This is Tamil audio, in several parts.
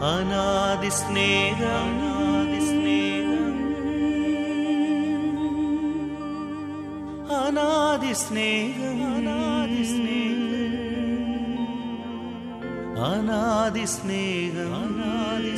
அநாதி ஸ்நேகம் அநாதி ஸ்நேகம் அநாதி ஸ்நேகம் அநாதி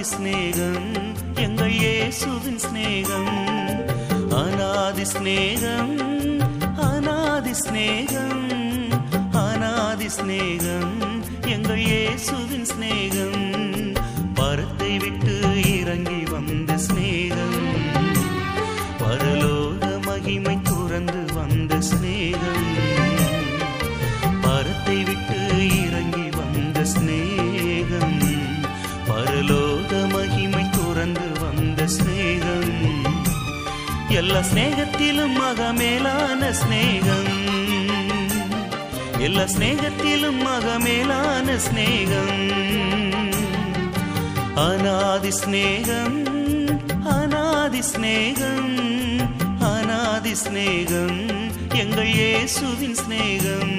அநாதி ஸ்நேகம் எங்கள் இயேசுவின் ஸ்நேகம் அநாதி ஸ்நேகம் அநாதி ஸ்நேகம் அநாதி ஸ்நேகம் எங்கள் இயேசுவின் ஸ்நேகம் பரத்தை விட்டு எல்லா ஸ்நேகத்திலும் மகமேலான ஸ்நேகம் எல்லா ஸ்நேகத்திலும் மகமேலான ஸ்நேகம் அநாதி ஸ்நேகம் அநாதி ஸ்நேகம் அநாதி ஸ்நேகம் எங்கள் இயேசுவின் ஸ்நேகம்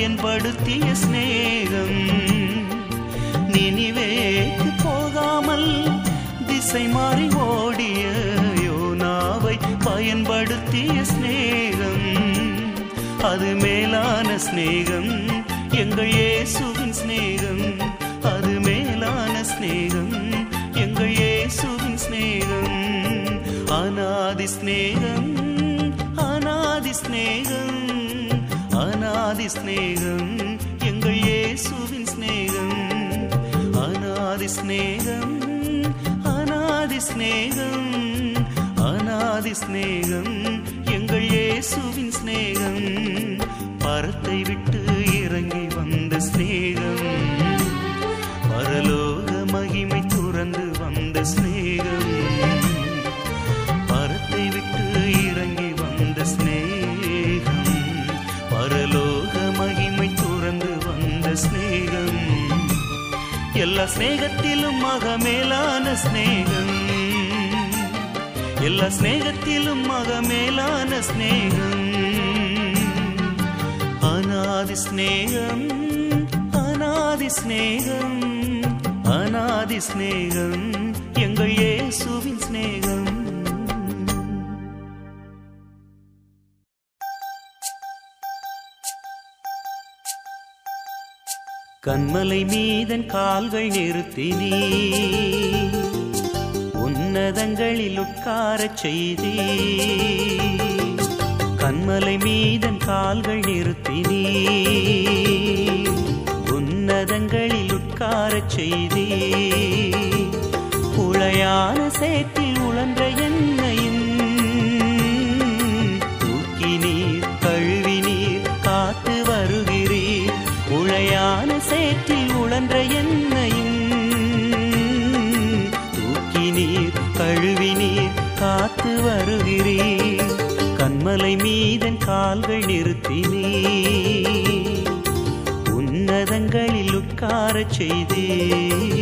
பயன்படுத்திய சிநேகம். நினிவேக்கு போகாமல் திசை மாறி ஓடிய யோனாவை பயன்படுத்திய சிநேகம். அது மேலான சிநேகம் எங்கள் இயேசுவின் சிநேகம். அது மேலான சிநேகம் எங்கள் இயேசுவின் சிநேகம். அநாதி சிநேகம் அநாதி ஸ்நேகம் எங்கள் இயேசுவின் ஸ்நேகம் அநாதி ஸ்நேகம் அநாதி ஸ்நேகம் அநாதி ஸ்நேகம் எங்கள் இயேசுவின் ஸ்நேகம் பரத்தை விட்டு இறங்கி வந்த ஸ்நேகம் பரலோக ஸ்நேகத்திலும் மக மேலான ஸ்நேகம் எல்லா ஸ்நேகத்திலும் மக மேலான ஸ்நேகம் அநாதி ஸ்நேகம் அநாதி ஸ்நேகம் அநாதி ஸ்நேகம் எங்கள் இயேசுவின் ஸ்நேகம் கண்மலை மீதன் கால்கள் நிறுத்தினீ உன்னதங்களில் உட்காரச் செய்தீ கண்மலை மீதன் கால்கள் நிறுத்தினீ உன்னதங்களில் உட்காரச் செய்தீ உளையான சேற்றில் சேற்றில் என்னையும் தூக்கி நீர் கழுவி நீர் காத்து வருகிறீர். கண்மலை மீதன் கால்கள் நிறுத்தினீ உன்னதங்களில் உட்காரச் செய்தீர்.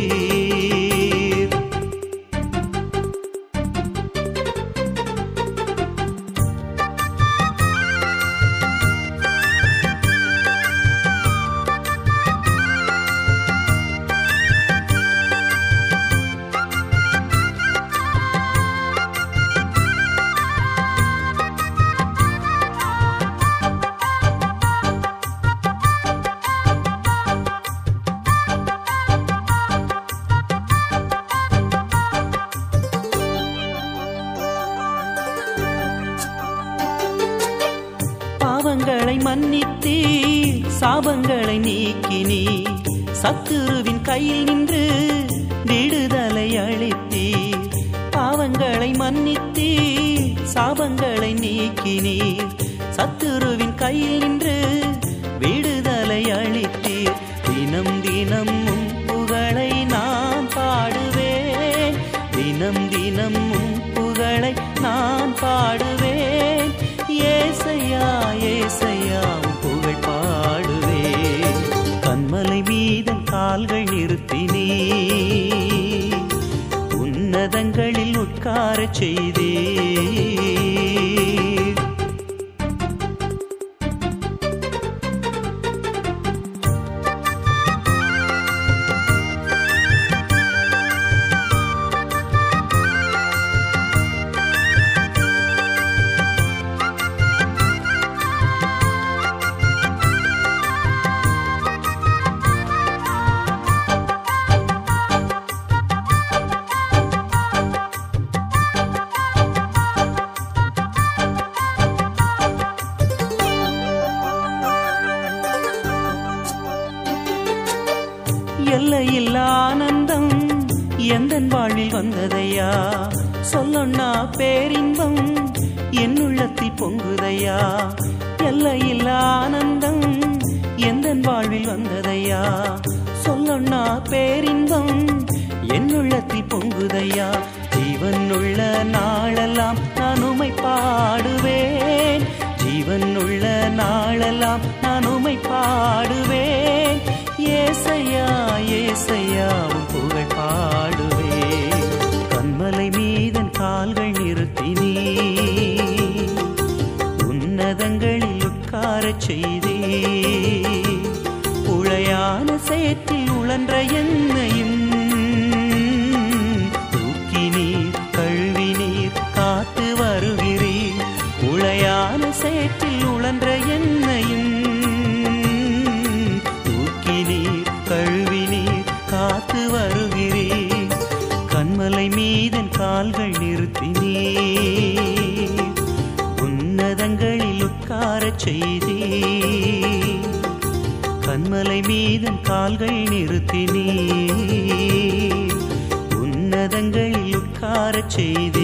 உள்ளத்தில் ஜீவன் உள்ள நாளெல்லாம் நான் உமை பாடுவேன். ஜீவன் உள்ள நாளெல்லாம் நான் உமை பாடுவேன். ஏசையா ஏசையா புகழ் பாடுவேன். கண்மலை மீதன் கால்கள் நிறுத்தினீ உன்னதங்களில் உட்காரச் செய்தே புழையான சேற்றில் உழன்ற என் இதன் கால்கள் நிறுத்தினீ உன்னதங்களில் உட்காரச் செய்தி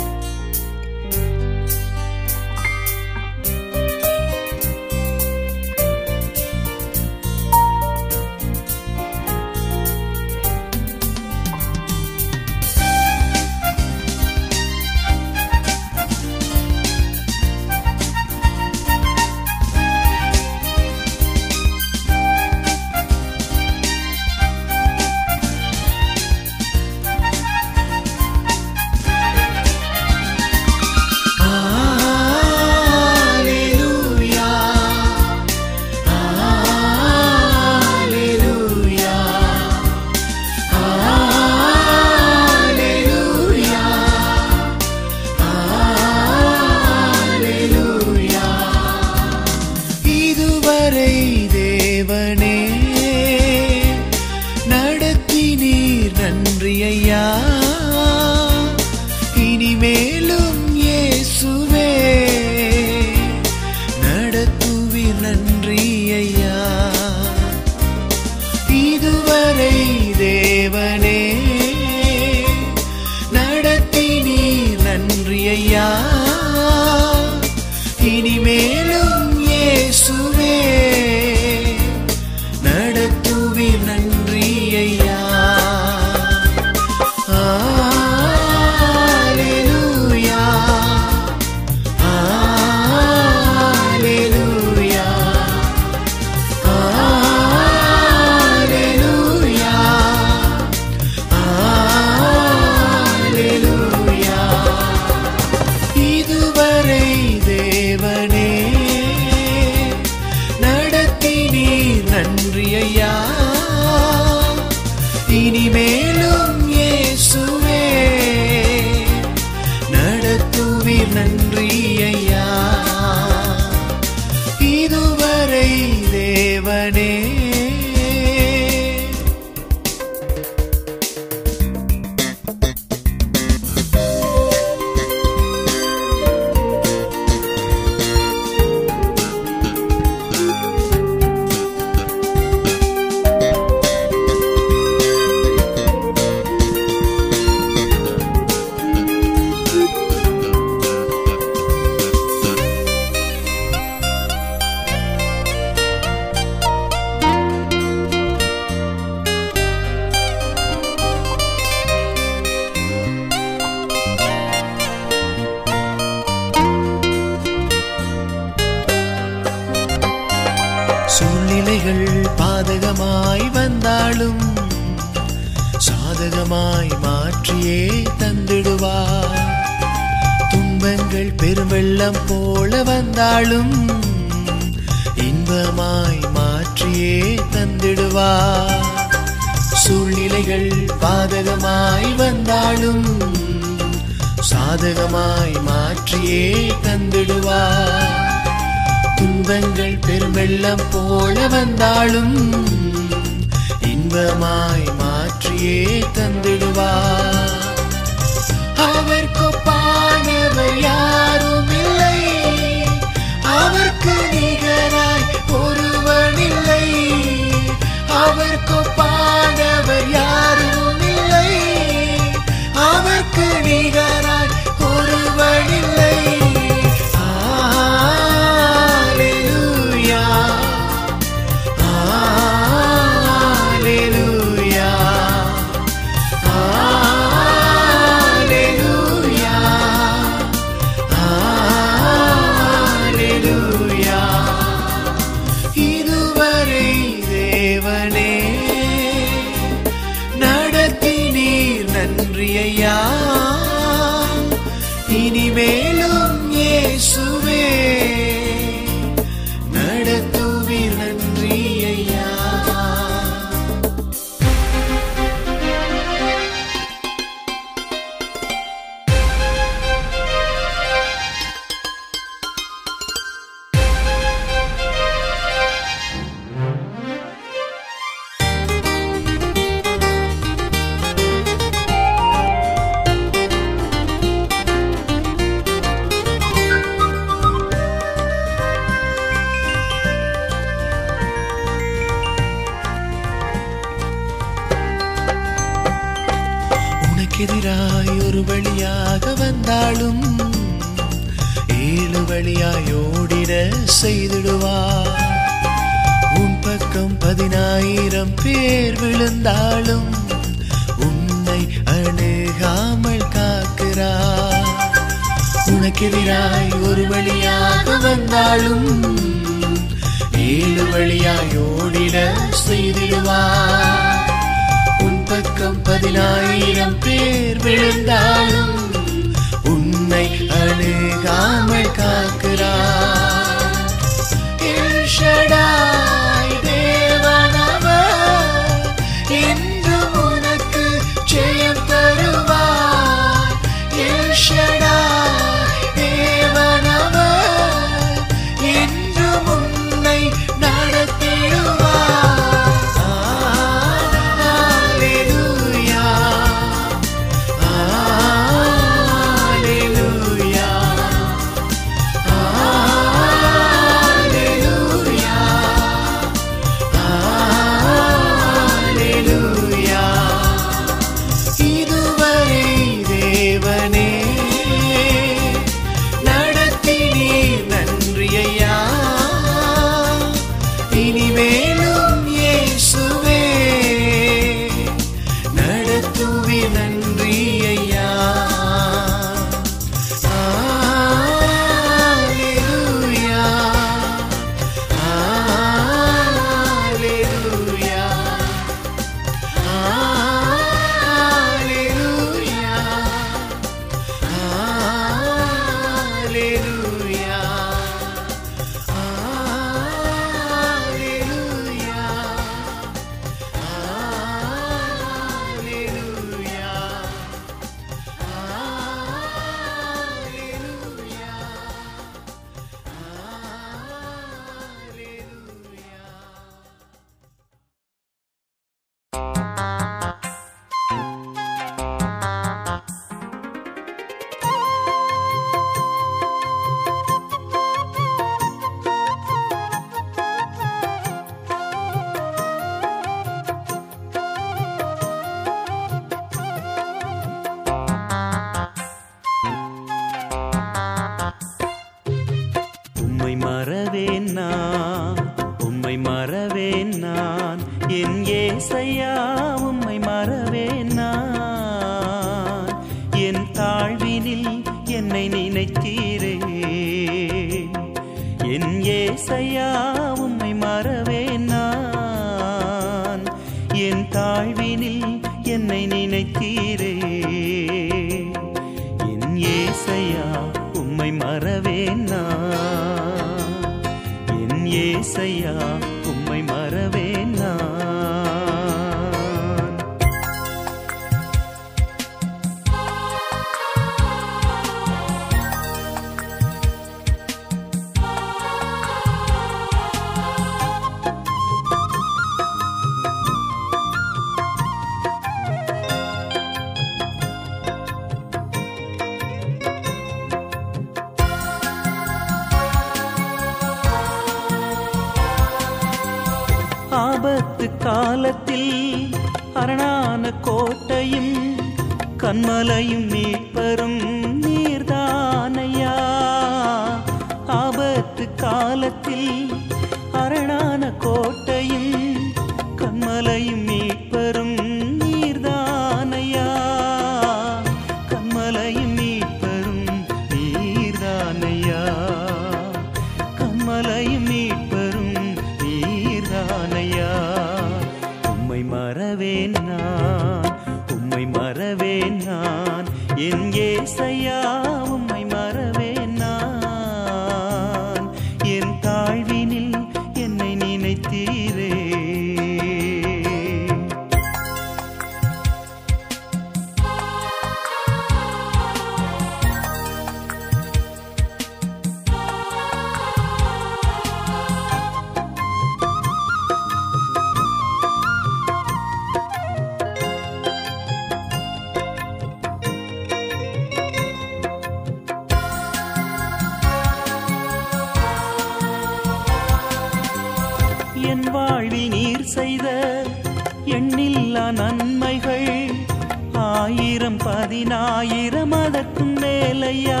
ஆயிரம் அதற்கும் மேலையா?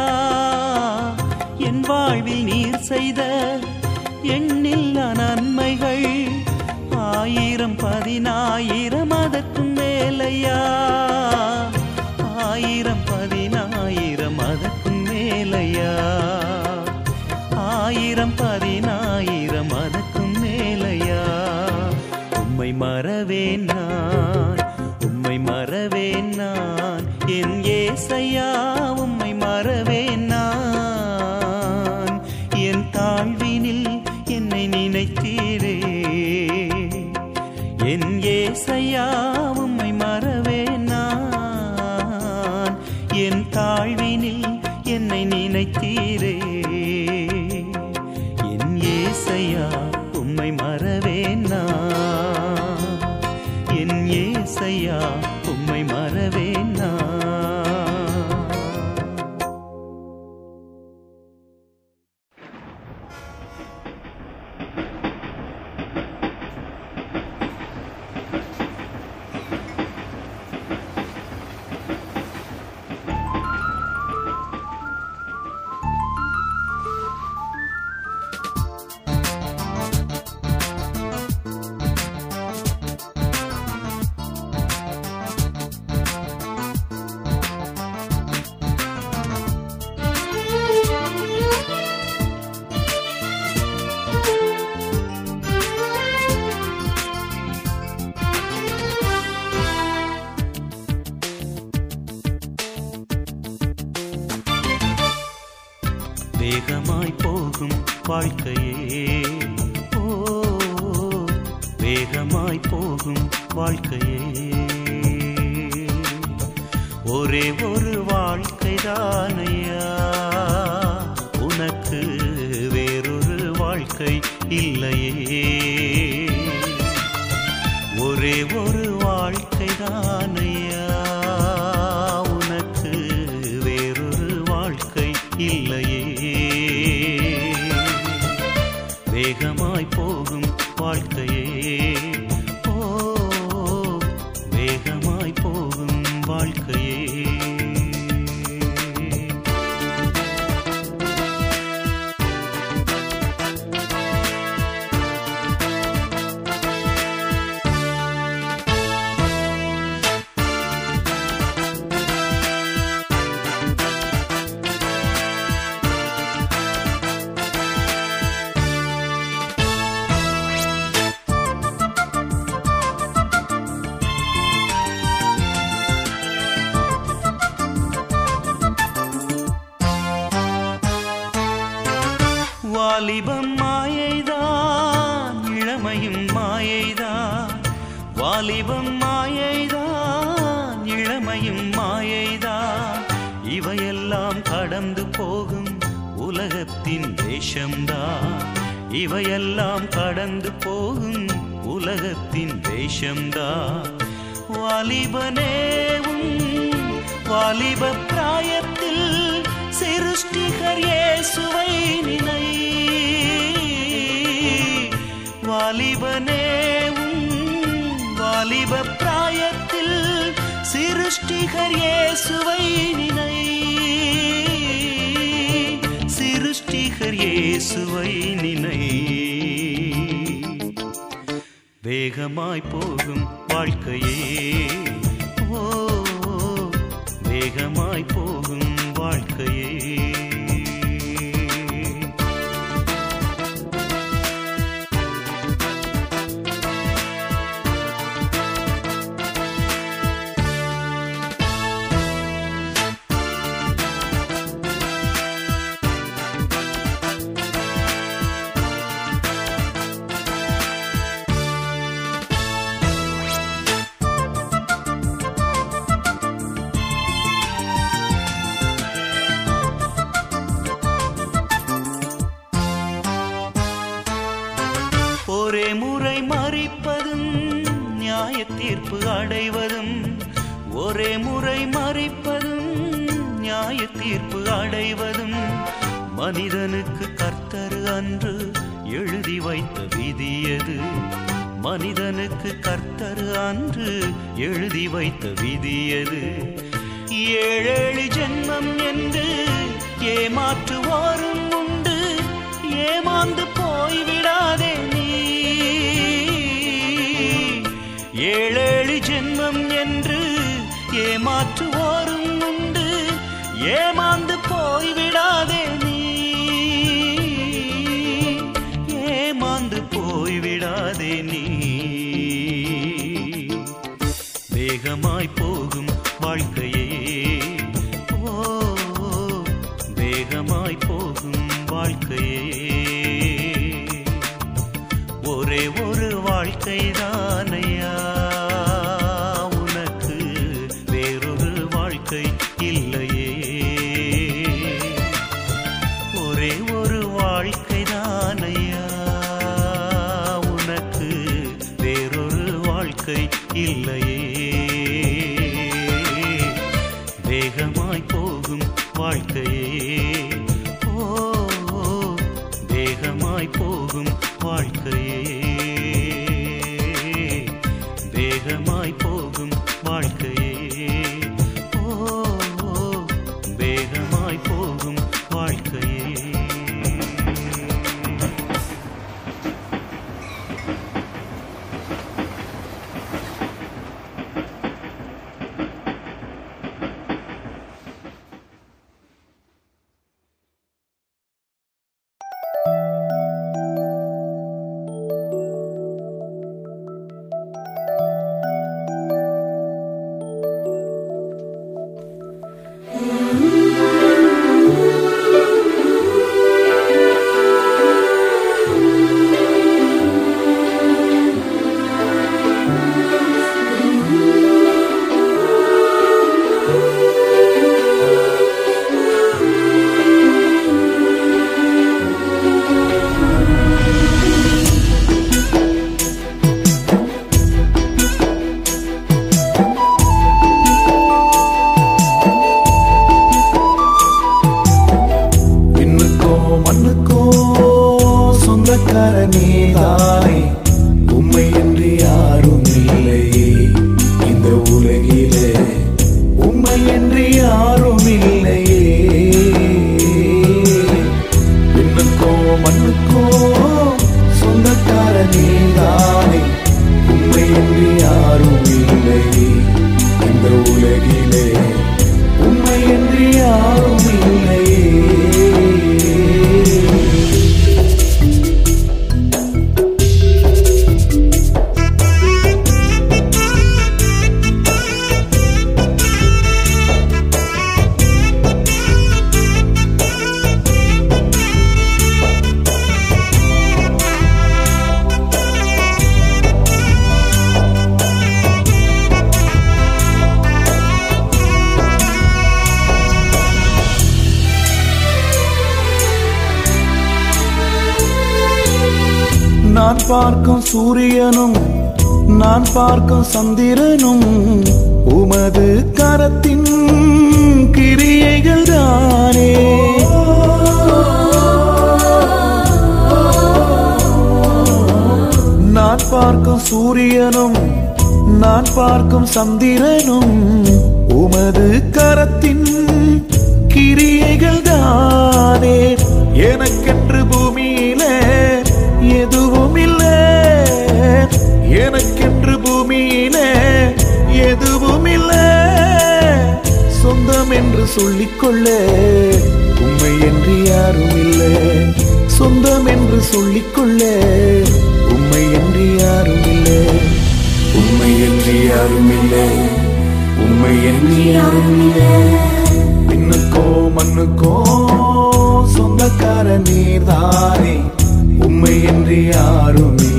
என் வாழ்வில் நீர் செய்த எண்ணில்லா நன்மைகள் ஆயிரம் பதினாயிரம் அதற்கும் மேலையா? சிருஷ்டிகர் இயேசுவை நினை. சிருஷ்டிகர் இயேசுவை நினை. வேகமாய் போகும் வாழ்க்கையே. ஓ வேகமாய் போகும் நீதானே. உண்மை என்று யாரும் இல்லையே இந்த உலகில் பார்க்கும் சந்திரனும் உமது கரத்தின் கிரியைகள் தானே நான் பார்க்கும் சூரியனும் நான் பார்க்கும் சந்திரனும் உமது கரத்தின் கிரியைகள் தானே எனக்கென்று என்று சொல்லிக்கொள்ள. உண்மை என்று யாரும் இல்லை. சொந்தம் என்று சொல்லிக்கொள்ள. உண்மை என்று யாரும் இல்லை. உண்மை என்று யாரும் இல்லை. உண்மை என்று யாரும் இல்லை. பின்னுக்கோ மண்ணுக்கோ சொந்தக்கார நீர்தானே. உண்மை என்று யாரும் இல்லை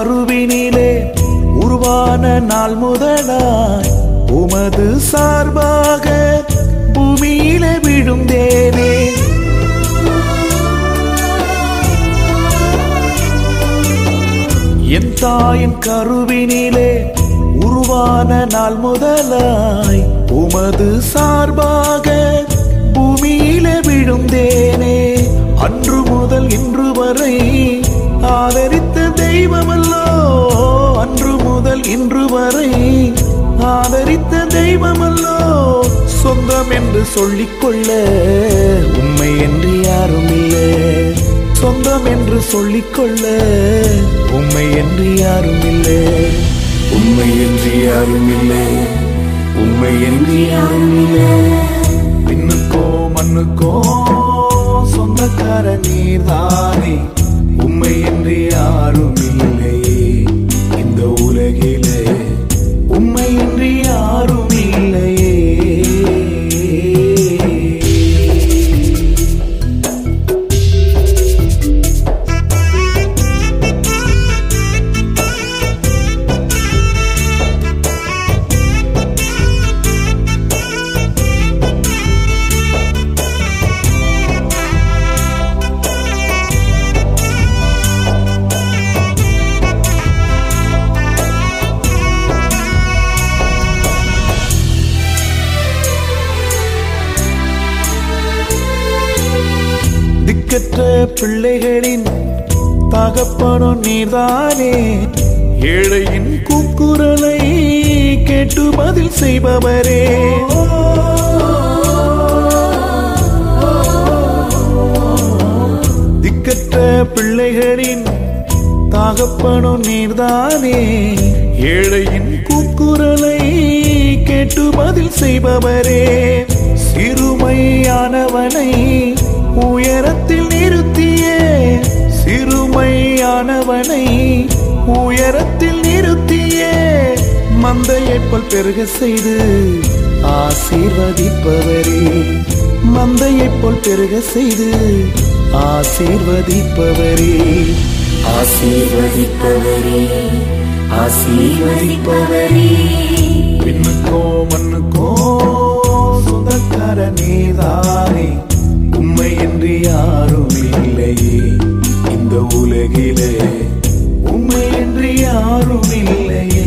தாயின் கருவினிலே உருவான நாள் முதலாய் உமது சார்பாக பூமியிலே விழுந்தேனே என் தாயின் கருவினிலே உருவான நாள் முதலாய் உமது சார்பாக பூமியிலே விழுந்தேனே அன்று முதல் இன்று வரை ஆதரித்து தெய்வமல்லோ அன்று முதல் இன்று வரை ஆதரித்த தெய்வமல்லோ சொந்தம் என்று சொல்லிக்கொள்ள உண்மை என்று யாரும் இல்லை சொந்தம் என்று சொல்லிக்கொள்ள உண்மை என்று யாரும் இல்லை உண்மை என்று யாரும் இல்லை உண்மை என்று யாரும் இல்லை பின்னுக்கோ மண்ணுக்கோ சொந்தக்கார நீர்தானே. தகப்பனும் நீர்தானே ஏழையின் கூக்குரலை கேட்டு பதில் செய்பவரே. திக்கற்ற பிள்ளைகளின் தகப்பனும் நீர்தானே? ஏழையின் கூக்குரலை கேட்டு பதில் செய்பவரே. சிறுமையானவனை உயரத்தில் சிறுமையானவனை உயரத்தில் நிறுத்தியே மந்தையைப் போல் பெருக செய்து ஆசீர்வதிப்பவரே. மந்தையைப் போல் பெருக செய்து ஆசீர்வதிப்பவரே. ஆசீர்வதிப்பவரே ஆசீர்வதிப்பவரே. பின்னுக்கோ மண்ணுக்கோ சொந்தக்கார நீதானே உண்மை என்று யாரும் இல்லையே. இந்த உலகிலே உண்மை என்று யாரும் இல்லையே.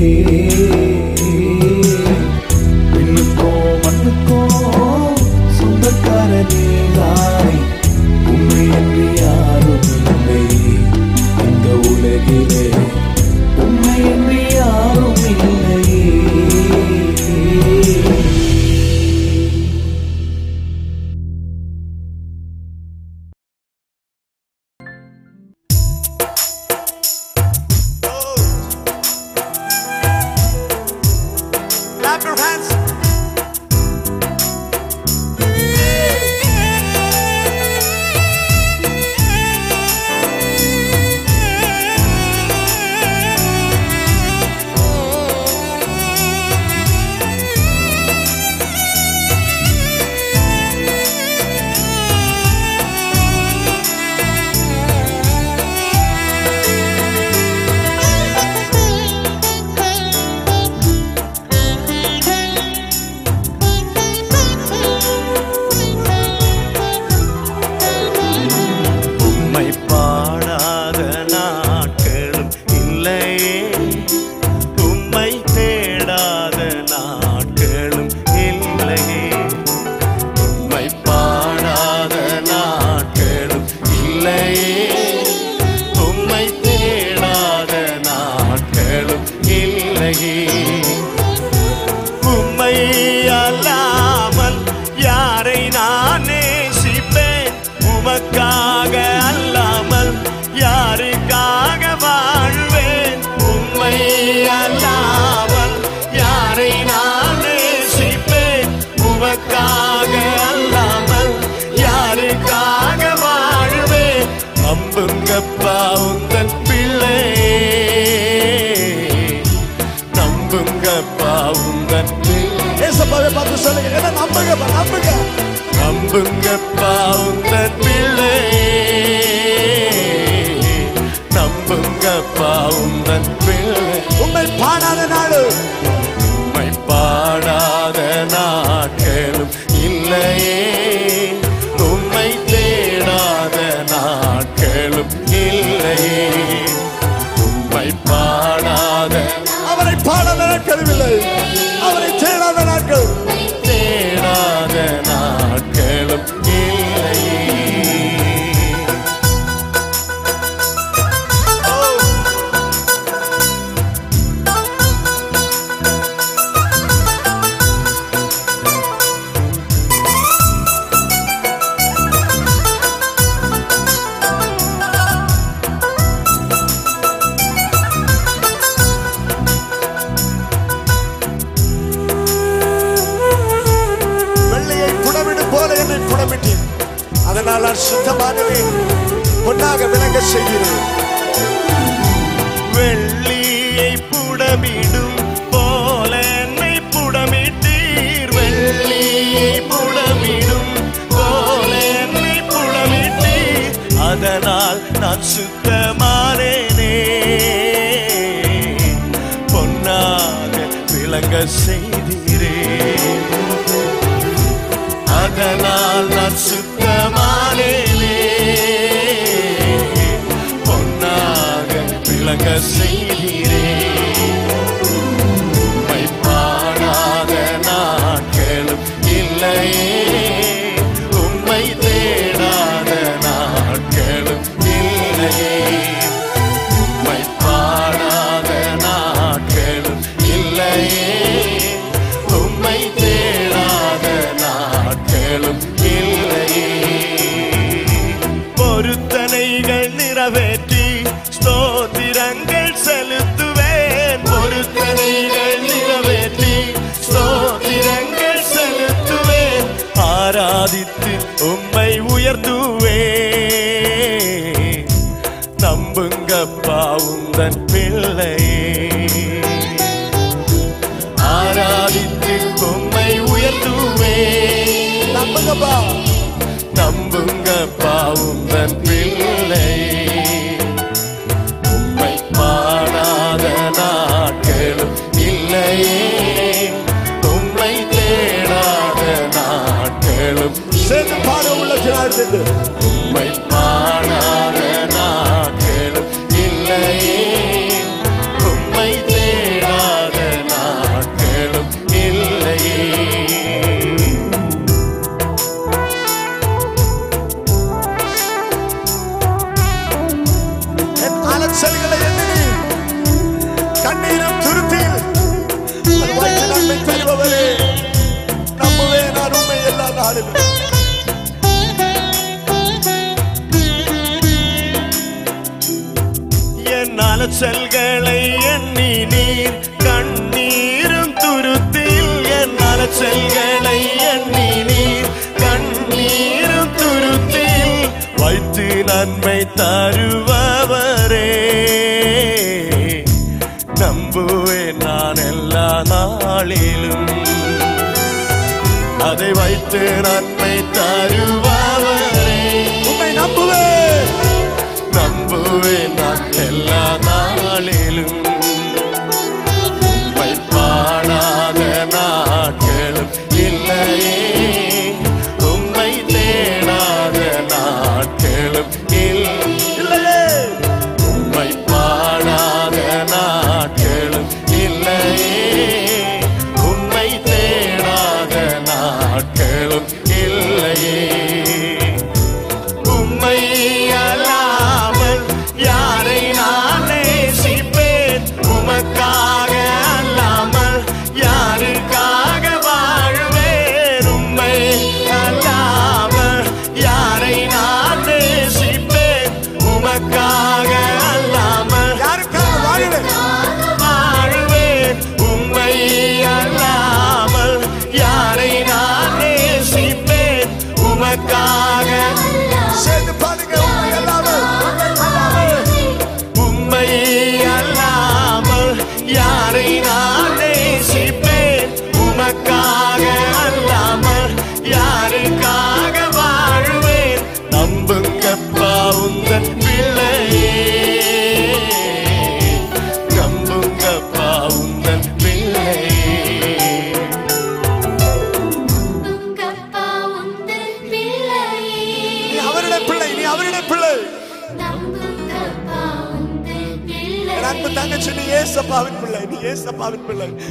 நீ ஏசப்பாவின் பிள்ளை நீ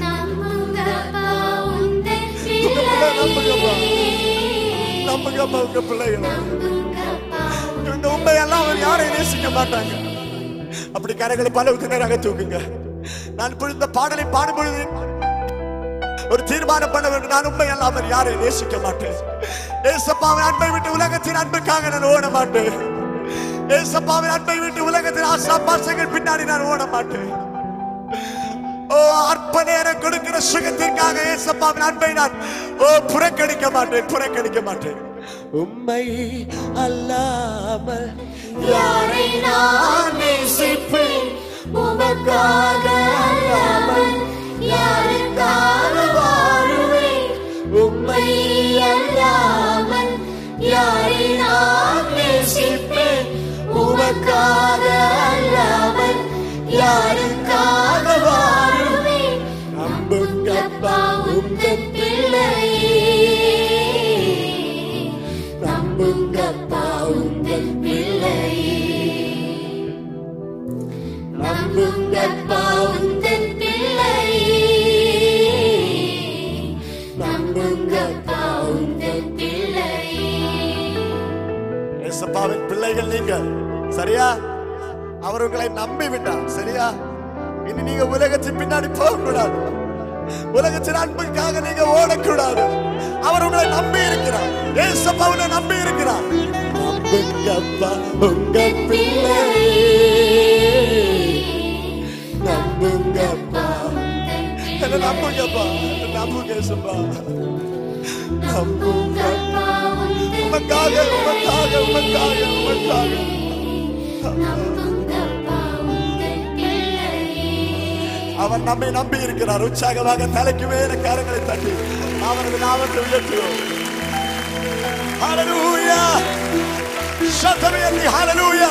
உந்தன் உங்க பிள்ளை. நம்புங்கப்பா. உங்க பிள்ளைகளை இந்த உண்மையெல்லாம் அவர் யாரையும் நேசிக்க மாட்டாங்க. அப்படி கரைகளை பல உத்தினராக தூக்குங்க. நான் இந்த பாடலை பாடும் பொழுது ஒரு தீர்மானம் பண்ண வேண்டும். நான் உண்மை அல்லாமல் யாரையும் நேசிக்க மாட்டேன். ஏசப்பாவின் அன்பை விட்டு உலகத்தின் அன்புக்காக நான் ஓட மாட்டேன். ஏசப்பாவின் அன்பை விட்டு உலகத்தின் ஆசா பாசங்கள் பின்னாடி நான் ஓட மாட்டேன். ஓ அற்ப நேரம் கொடுக்கிற சுகத்திற்காக ஏசப்பாவின் அன்பை நான் ஓ புறக்கணிக்க மாட்டேன் புறக்கணிக்க மாட்டேன். உண்மை அல்லாமல் யாரை நான் நேசிப்பேன்? உமக்காக அல்லாமல் யாருக்காக வாழுவேன்? உம்மை அல்லாமல் யாரை நான் நேசிப்பேன்? உமக்காக அல்லாமல் யாருக்காக ஏசப்பாவின் பிள்ளைகள் நீங்கள் சரியா? அவர் உங்களை நம்பி விட்டார் சரியா? இனி நீங்க உலகத்தின் பின்னாடி போக கூடாது உலகத்தின் அன்புக்காக நீங்க ஓடக்கூடாது. அவர் உங்களை நம்பி இருக்கிறார். ஏசப்பா உங்களை நம்பி இருக்கிறார். நம்புங்கப்பா உங்க பிள்ளையே நம்புங்கப்பா. என்ன நம்புங்கப்பா? நம்புங்க ஏசப்பா? நம்புங்கப்பா. உமக்காக உமக்காக உமக்காக உமக்காக அவர் நம்மை நம்பி இருக்கிறார். உற்சாகமாக தலைக்கு மேல கரங்களை தட்டி அவரது நாமத்தை உயர்த்துவோம். ஹalleluya சத்தமே அல்லி ஹalleluya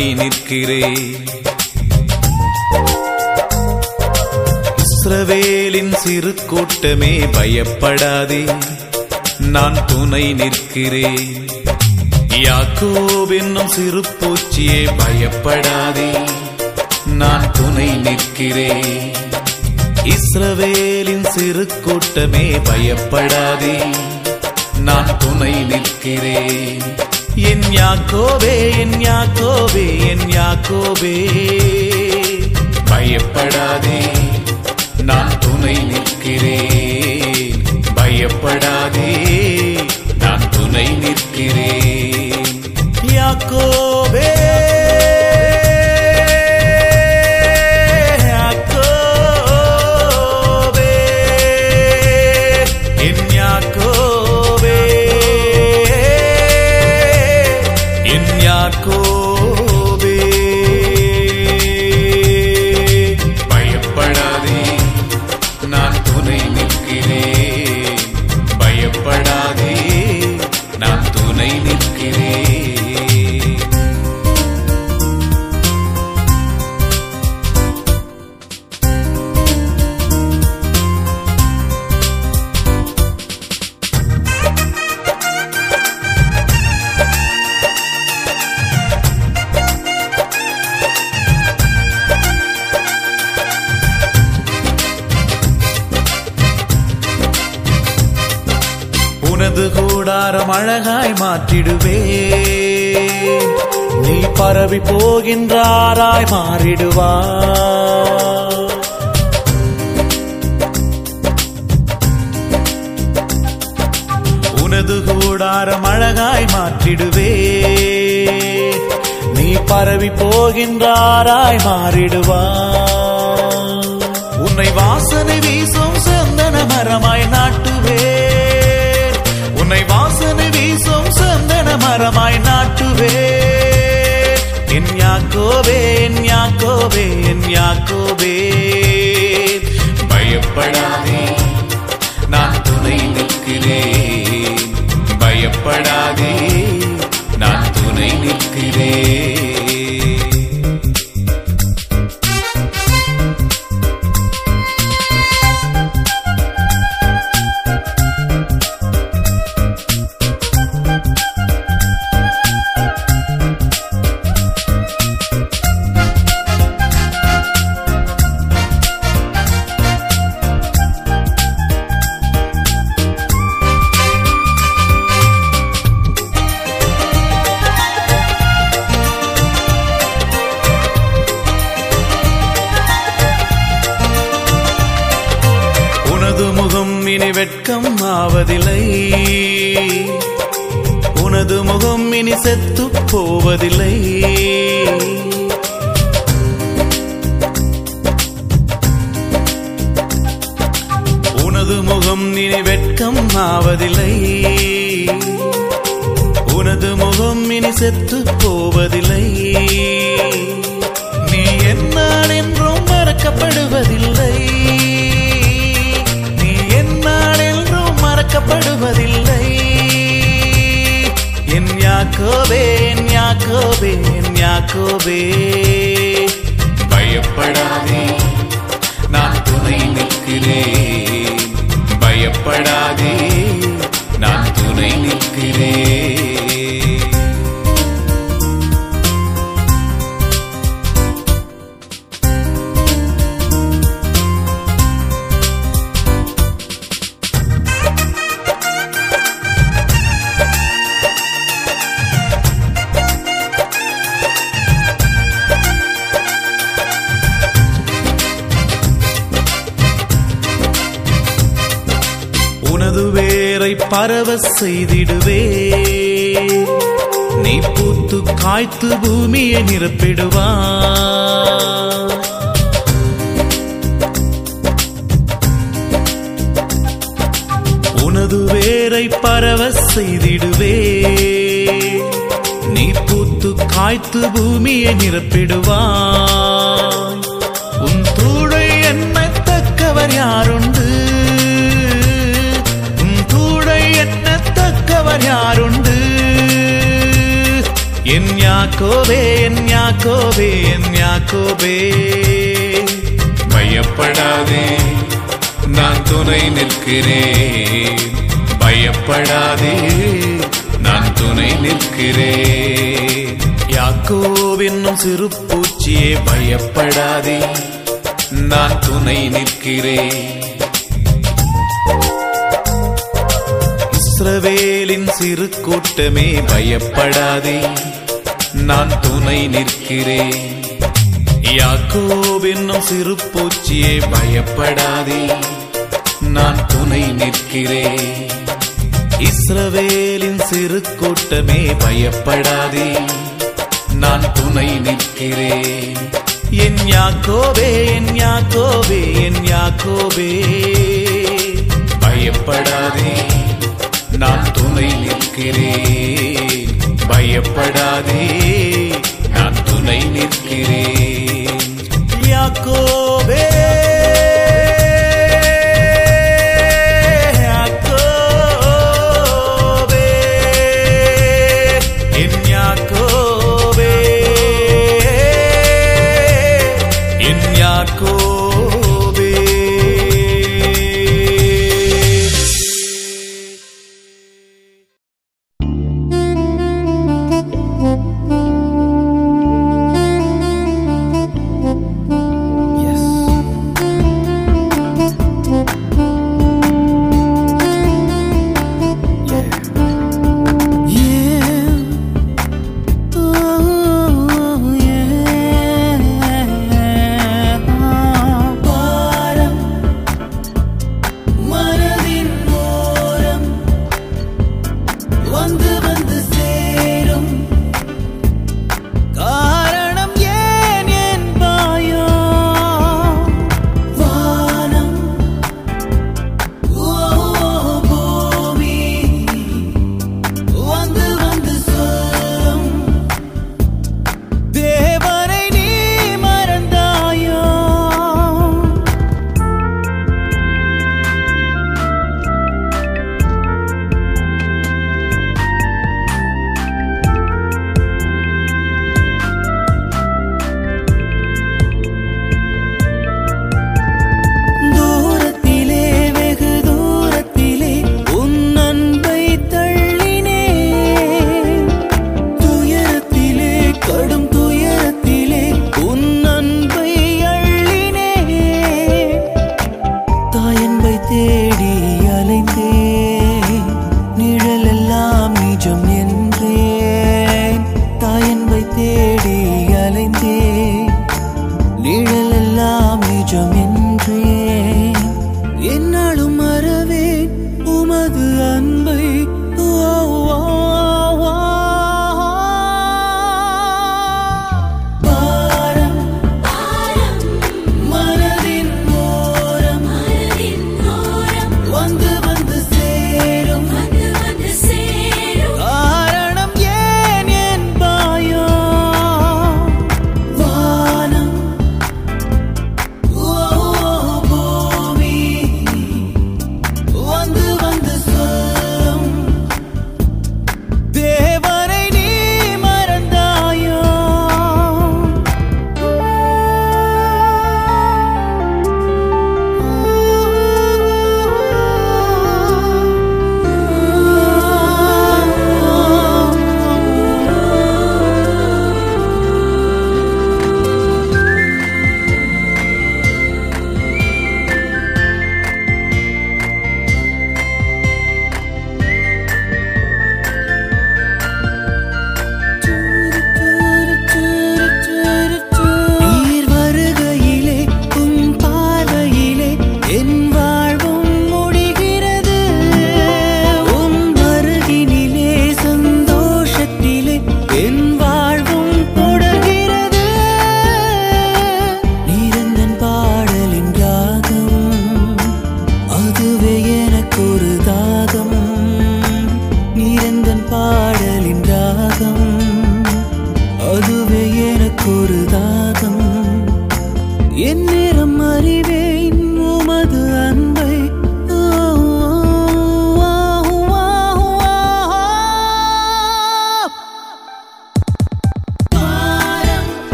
நான் நிற்கிறேன். இஸ்ரவேலின் சிறு கூட்டமே பயப்படாதே நான் துணை நிற்கிறேன். யாக்கோவென்னும் சிறு பூச்சியே பயப்படாதே நான் துணை நிற்கிறேன். இஸ்ரவேலின் சிறு கூட்டமே பயப்படாதே நான் துணை நிற்கிறேன். என் யாக்கோபே என் யாக்கோபே என் யாக்கோபே. பயப்படாதே நான் துணை நிற்கிறேன். பயப்படாதே நான் துணை நிற்கிறேன். யாக்கோபே பரவி போகின்றாராய் மாறிடுவா. உனது கூடாரம் அழகாய் மாற்றிடுவே. நீ பரவி போகின்றாராய் மாறிடுவா. உன்னை வாசனை வீசும் சந்தன மரமாய் நாட்டுவே. உன்னை வாசனை வீசும் சந்தன மரமாய் நாட்டுவே. என் யாக்கோவே என் யாக்கோவே என் யாக்கோவே பயப்படாதே நான் துணை நிற்கிறேன். பயப்படாதே நான் துணை நிற்கிறேன். முகம் இனி வெட்கம் ஆவதில்லை. உனது முகம் இனி செத்து போவதில்லை. நீ என்னால் என்றும் மறக்கப்படுவதில்லை. நீ என்னால் என்றும் மறக்கப்படுவதில்லை. என் யாக்கோவே என் யாக்கோவே என் யாக்கோவே பயப்படாதே நான் துணை நிற்கிறேன். பயப்படாதே. நான் துணை நிற்கிறேன். பரவ செய்திடுவே. நீ பூத்து காய்த்து பூமியை நிரப்பிடுவா. உனது வேரை பரவ செய்திடுவே. நீ பூத்து காய்த்து பூமியை நிரப்பிடுவா. யாக்கோவே என் யாக்கோவே என் யாக்கோவே பயப்படாதே நான் துணை நிற்கிறேன். பயப்படாதே நான் துணை நிற்கிறேன். யாக்கோவென்னும் சிறு பூச்சியே பயப்படாதே நான் துணை நிற்கிறேன். இஸ்ரவேலின் சிறு கூட்டமே பயப்படாதே. நான் துணை நிற்கிறேன். யாக்கோவென்னும் சிறு பூச்சியே பயப்படாதே. நான் துணை நிற்கிறேன். இஸ்ரவேலின் சிறு கூட்டமே பயப்படாதே. நான் துணை நிற்கிறேன். என் யாக்கோவே என் யாக்கோவே என் யாக்கோவே. பயப்படாதே. நான் துணை நிற்கிறேன். பயப்படாதே நான் துணை நிற்கிறேன். யாக்கோவே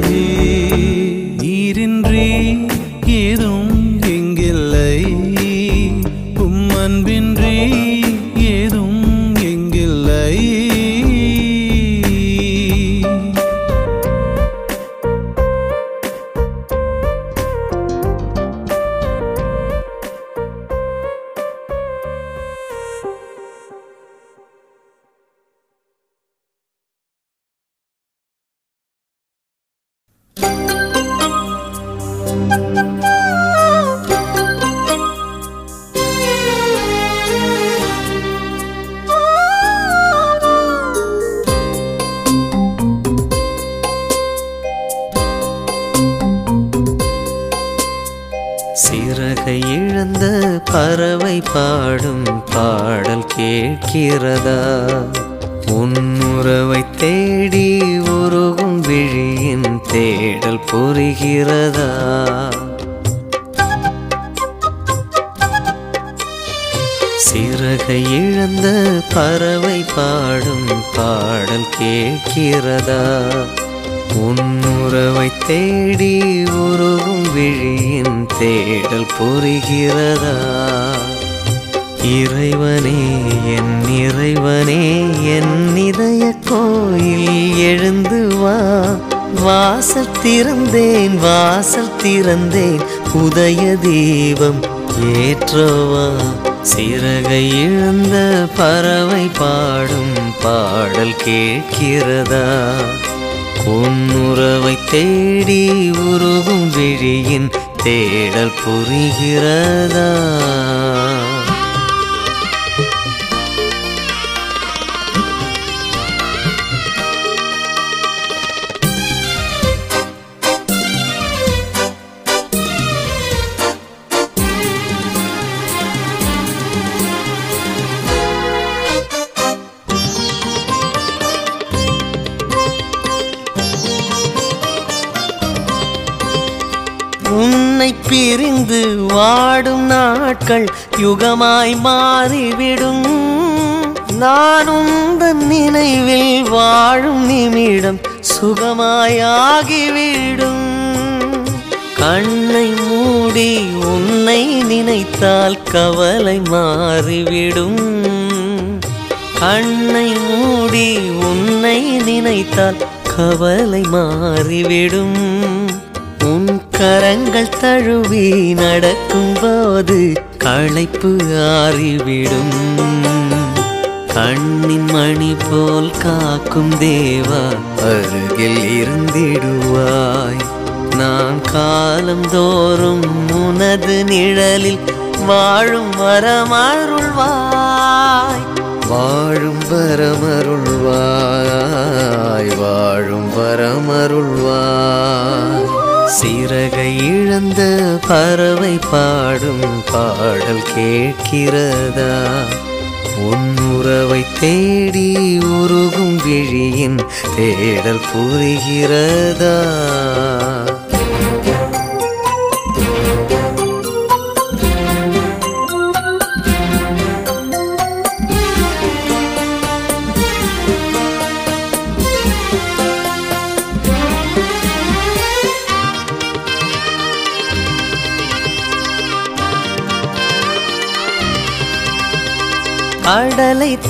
me. களைப்பு ஆறிவிடும். கண்ணின் மணி போல் காக்கும் தேவா அருகில் இருந்திடுவாய். நான் காலந்தோறும் உனது நிழலில் வாழும் வரமருள்வாய். வாழும் வரமருள்வாய் வாழும் வரமருள்வாய். சிறகை இழந்த பறவை பாடும் பாடல் கேட்கிறதா? உன்னுறவை தேடி உருகும் விழியின் தேடல் புரிகிறதா?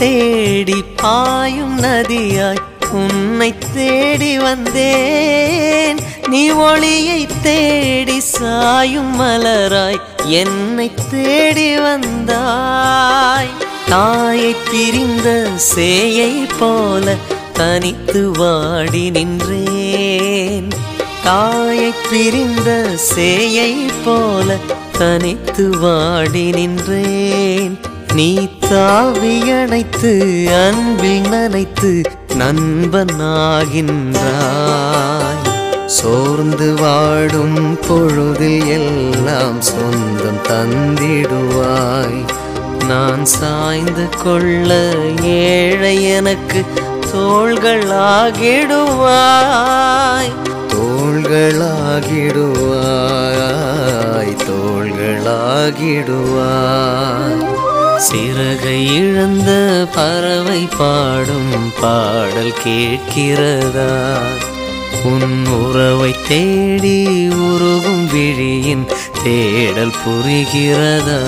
தேடி பாயும் நதியாய் உன்னை தேடி வந்தேன். நீ ஒளியை தேடி சாயும் மலராய் என்னை தேடி வந்தாய். தாயை பிரிந்த சேயை போல தனித்து வாடி நின்றேன். தாயை பிரிந்த சேயை போல தனித்து வாடி நின்றேன். நீ தாவி அணைத்து அன்பில் நனைத்து நண்பனாகின்றாய். சோர்ந்து வாடும் பொழுதில் எல்லாம் சொந்தம் தந்திடுவாய். நான் சாய்ந்து கொள்ள ஏழை எனக்கு தோள்களாகிடுவாய். தோள்களாகிடுவாய் தோள்களாகிடுவாய். சிறகை இழந்த பறவை பாடும் பாடல் கேட்கிறதா? உன் உறவை தேடி உருகும் விழியின் தேடல் புரிகிறதா?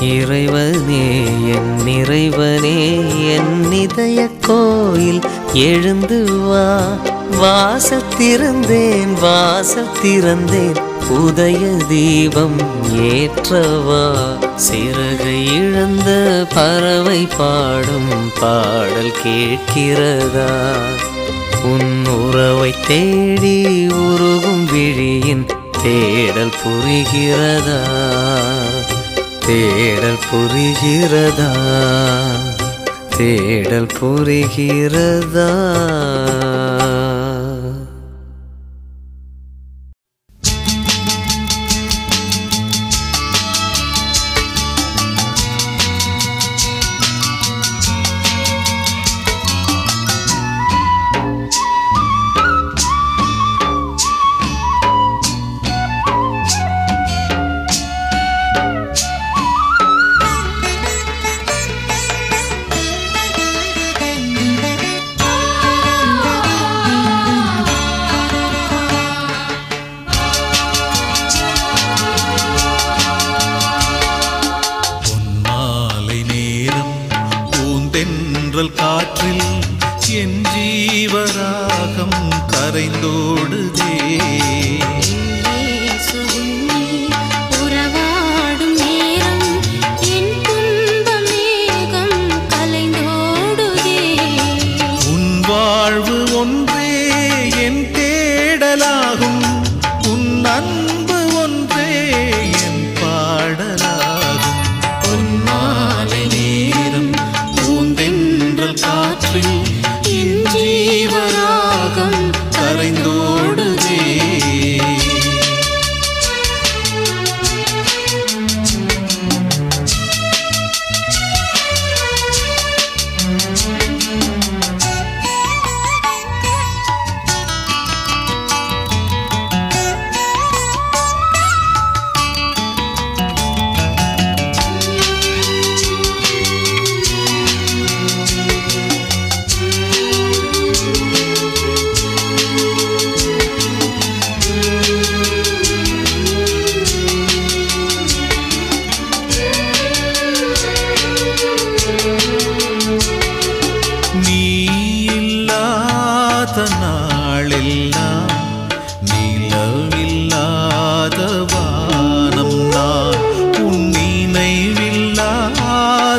இறைவனே என் இறைவனே என் இதய கோயில் எழுந்து வா. வாசல் திறந்தேன் வாசல் திறந்தேன். உதய தீபம் ஏற்றவா. சிறகை இழந்த பறவை பாடும் பாடல் கேட்கிறதா. உன் உறவை தேடி உருகும் விழியின் தேடல் புரிகிறதா. தேடல் புரிகிறதா? தேடல் புரிகிறதா?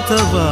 ಅಥವಾ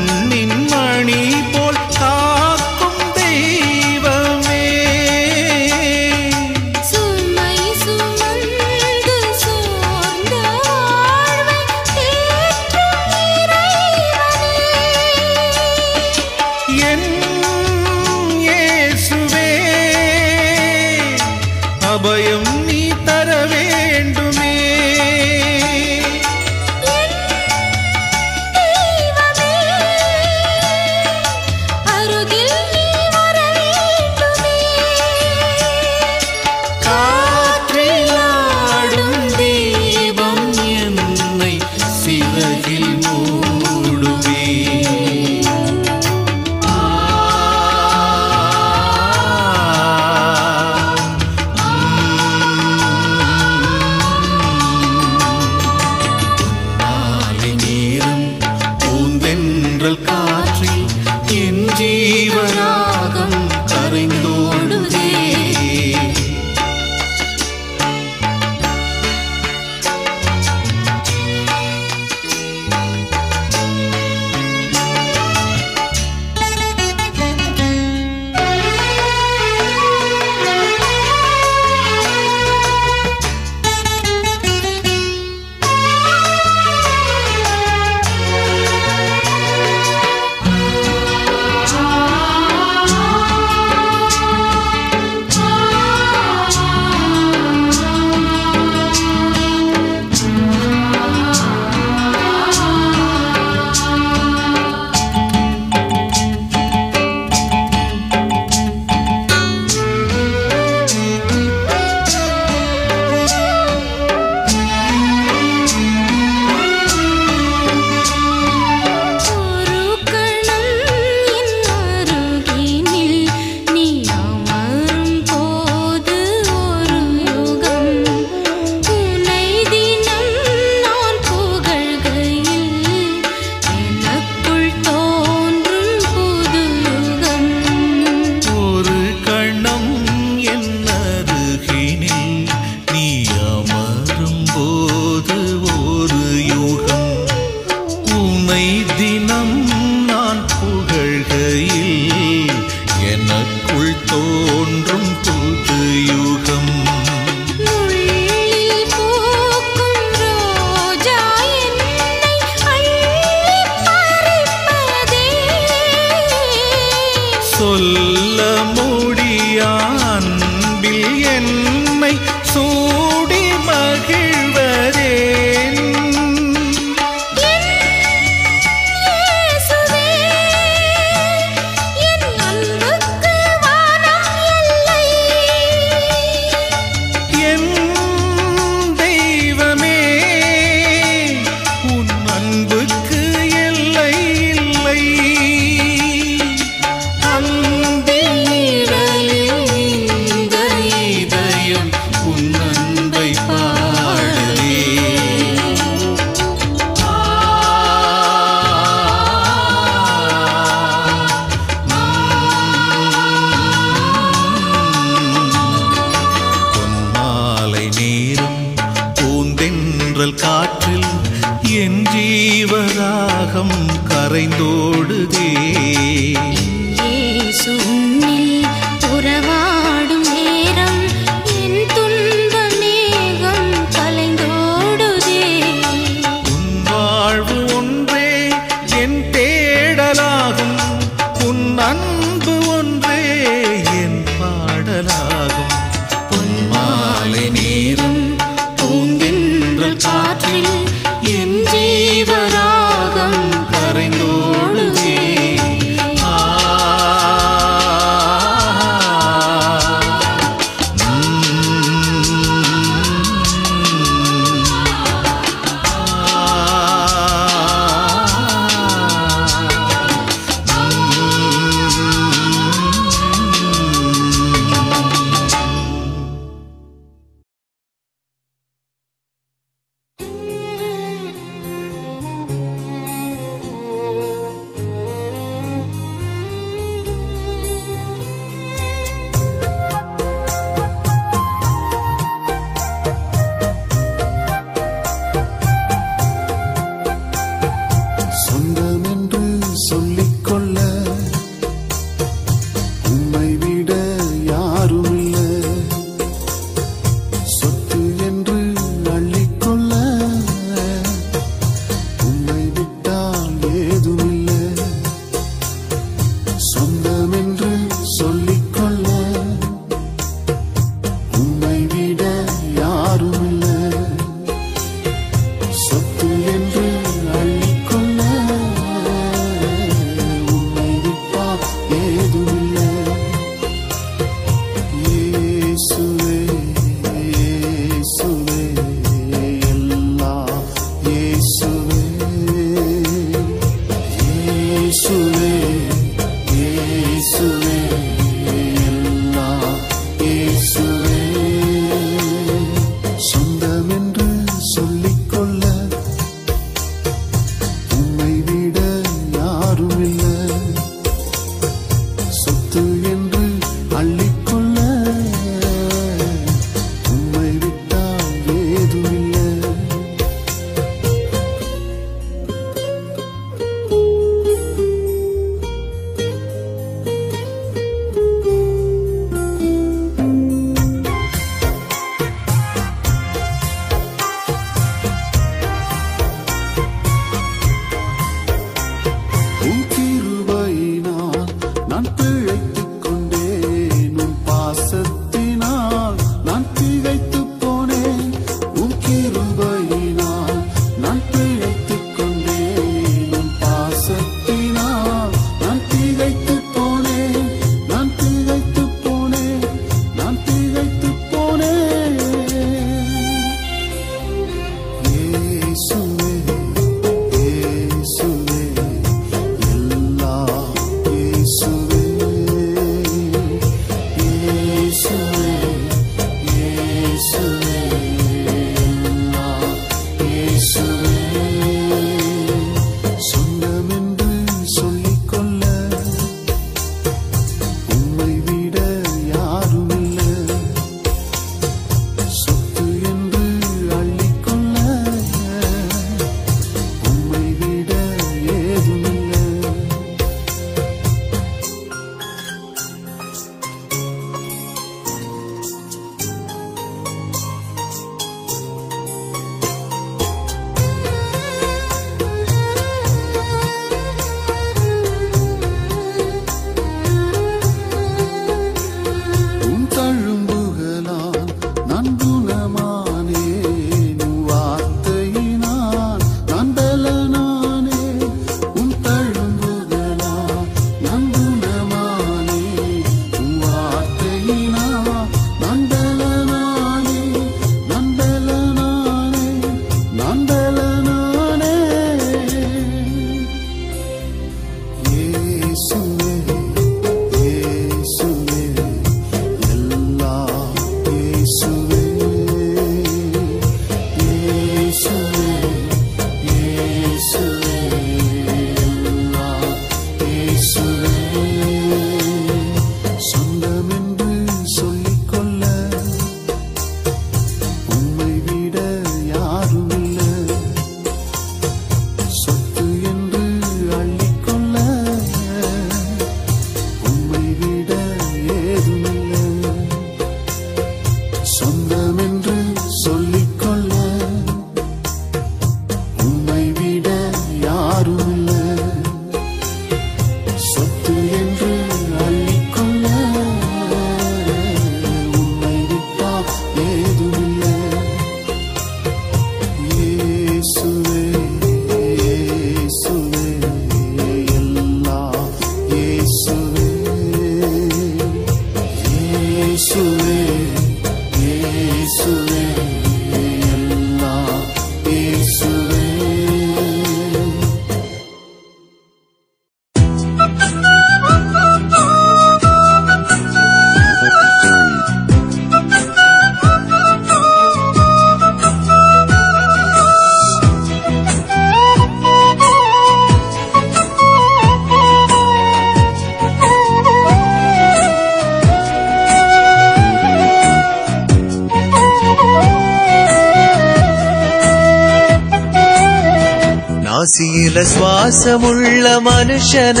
நாசியில சுவாசமுள்ள மனுஷன.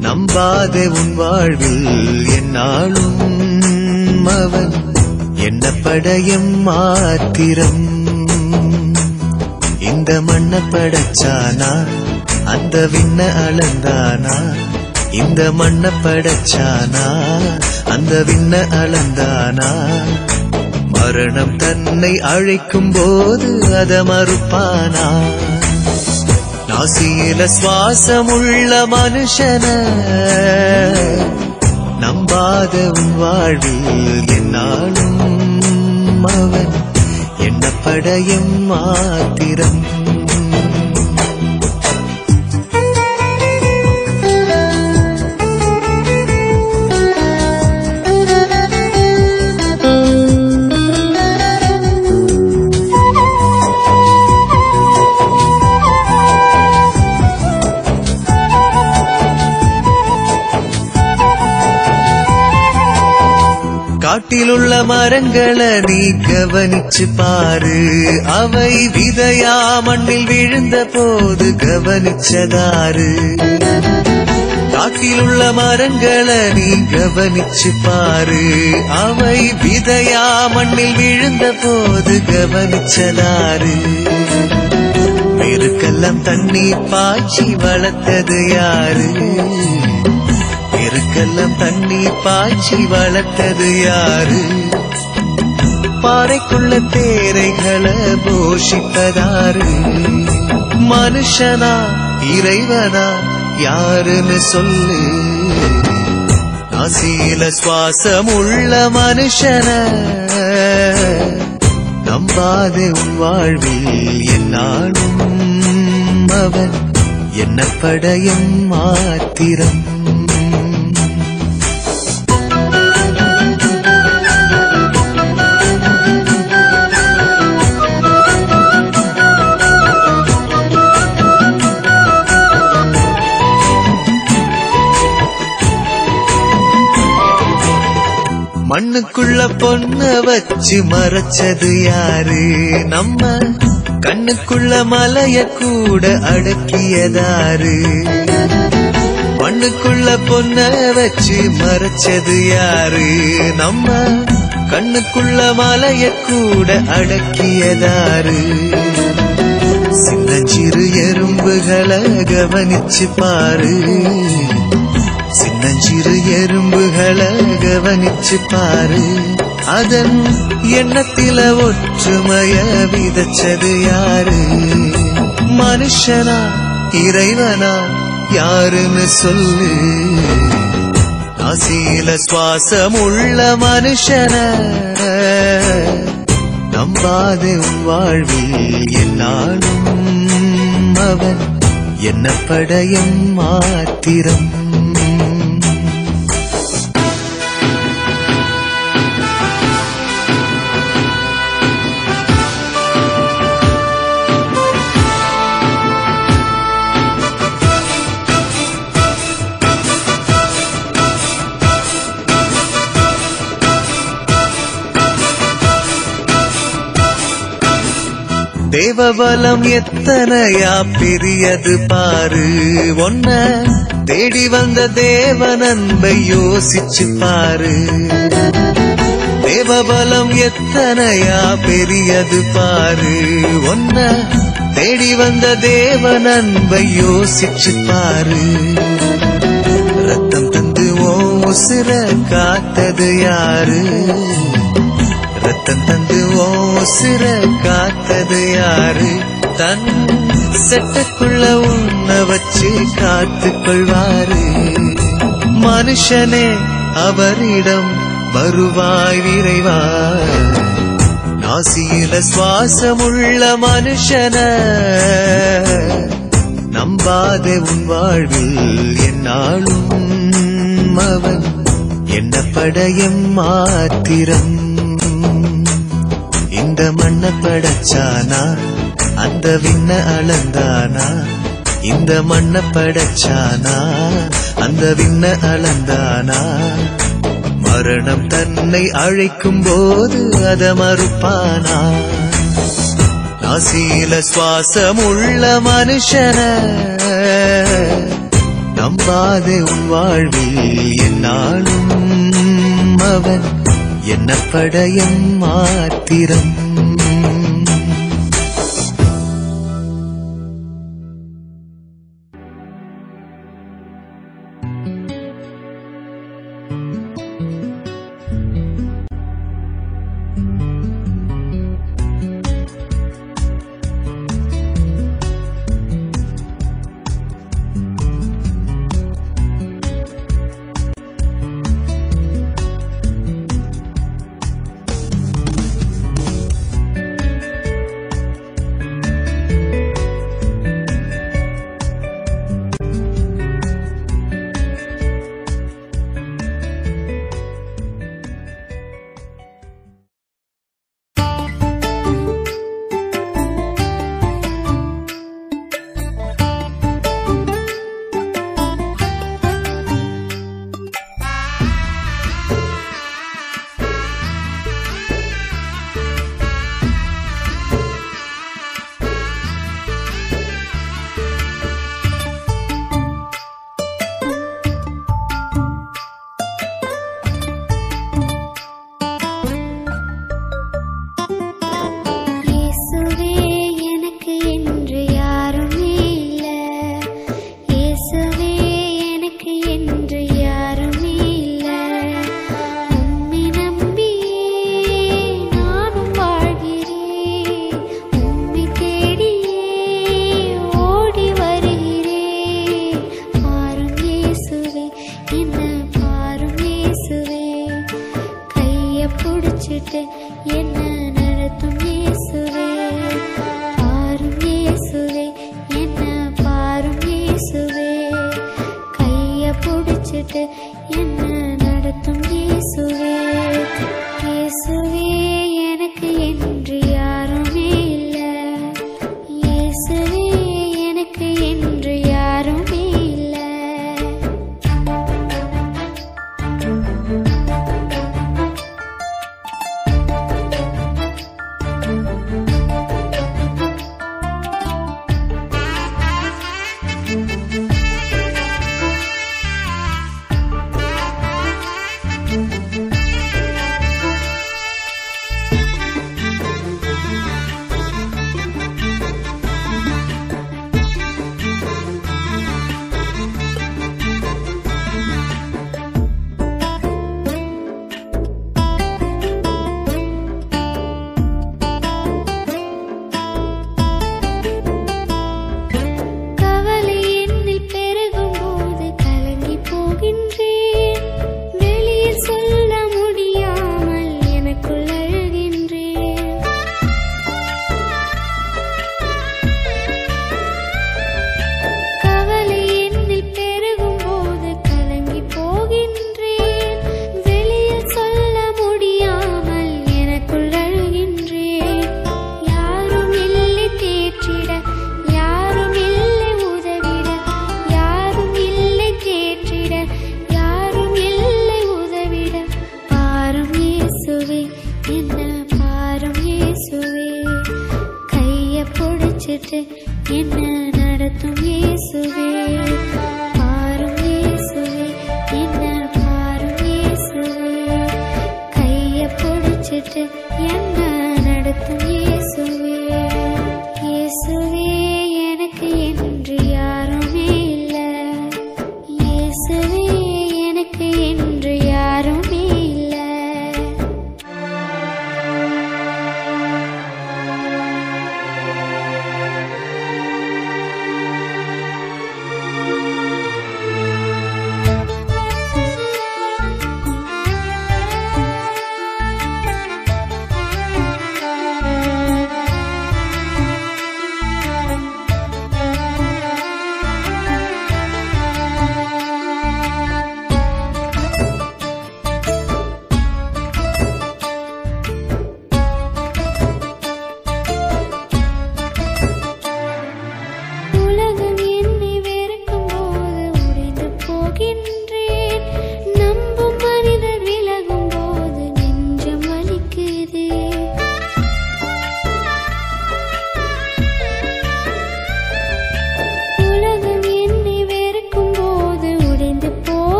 நம்பாதே உன் வாழ்வில் என்னாலும் அவன் என்ன படையும் மாத்திரம். இந்த மண்ண படைச்சானா? அந்த விண்ண அளந்தானா? இந்த மண்ண படைச்சானா? அந்த விண்ண அளந்தானா? மரணம் தன்னை அழைக்கும் போது அத மறுப்பானா? நாசியில சுவாசம் உள்ள மனுஷன நம்பாத உன் வாழ்வில் என்னாலும் அவன். என்ன படையும் மாத்திரம்? காட்டிலுள்ள மரங்களை நீ கவனிச்சு பாரு. அவை விதையா மண்ணில் விழுந்த போது கவனிச்சதாரு காட்டிலுள்ள மரங்களை நீ கவனிச்சு பாரு. அவை விதையா மண்ணில் விழுந்த போது கவனிச்சதாரு பெருக்கெல்லாம் தண்ணி பாய்ச்சி வளர்த்தது யாரு? பெருக்கெல்லாம் தண்ணி பாய்ச்சி வளர்த்தது யாரு? பாறைக்குள்ள தேரைகளை போஷித்ததாரு. மனுஷனா இறைவனா யாருன்னு சொல்லு. அசீல சுவாசம் உள்ள மனுஷன நம்பாதே உன் வாழ்வில் என்னாலும் அவன். என்ன படையும் மாத்திரம்? பொண்ண வச்சு மறைச்சது யாரு? நம்ம கண்ணுக்குள்ள மலைய கூட அடக்கியதாரு. மண்ணுக்குள்ள பொண்ண வச்சு மறைச்சது யாரு? நம்ம கண்ணுக்குள்ள மலைய கூட அடக்கியதாரு. சின்ன சிறு எறும்புகளை கவனிச்சு பாரு. சின்னஞ்சிறு எறும்புகளை கவனிச்சு பாரு. அதன் எண்ணத்தில ஒற்றுமைய விதைச்சது யாரு? மனுஷனா இறைவனா யாருன்னு சொல்லு. நாசியில சுவாசம் உள்ள மனுஷன நம்பாதே வாழ்வில் எல்லாரும் அவன். என்ன படையும் மாத்திரம்? தேவபலம் எத்தனையா பெரியது பாரு. ஒன்ன தேடி வந்த தேவ அன்பை யோசிச்சு பாரு. தேவபலம் எத்தனையா பெரியது பாரு. ஒன்ன தேடி வந்த தேவ அன்பை யோசிச்சு பாரு. ரத்தம் தந்து ஓ உசிர காத்தது யாரு? ரத்தம் தந்து ஓ உசிர காத்தது யாரு? தன் செட்டக்குள்ள உன்ன வச்சு காத்து கொள்வாரு. மனுஷனே அவரிடம் வருவாய் விரைவா? நாசியில சுவாசமுள்ள மனுஷன நம்பாதே உன் வாழ்வில் என்னாலும் அவன். என்ன படையும் மாத்திரம்? இந்த மண்ண படைச்சானா? அந்த விண்ண அளந்தானா? இந்த மண்ண படைச்சானா? அந்த விண்ண அளந்தானா? மரணம் தன்னை அழைக்கும் போது அத மறுப்பானா? நாசியில சுவாசமுள்ள மனுஷன நம்பாதே உன் வாழ்வில் என்னாலும் அவன் என்ன படையம் மாத்திரம்.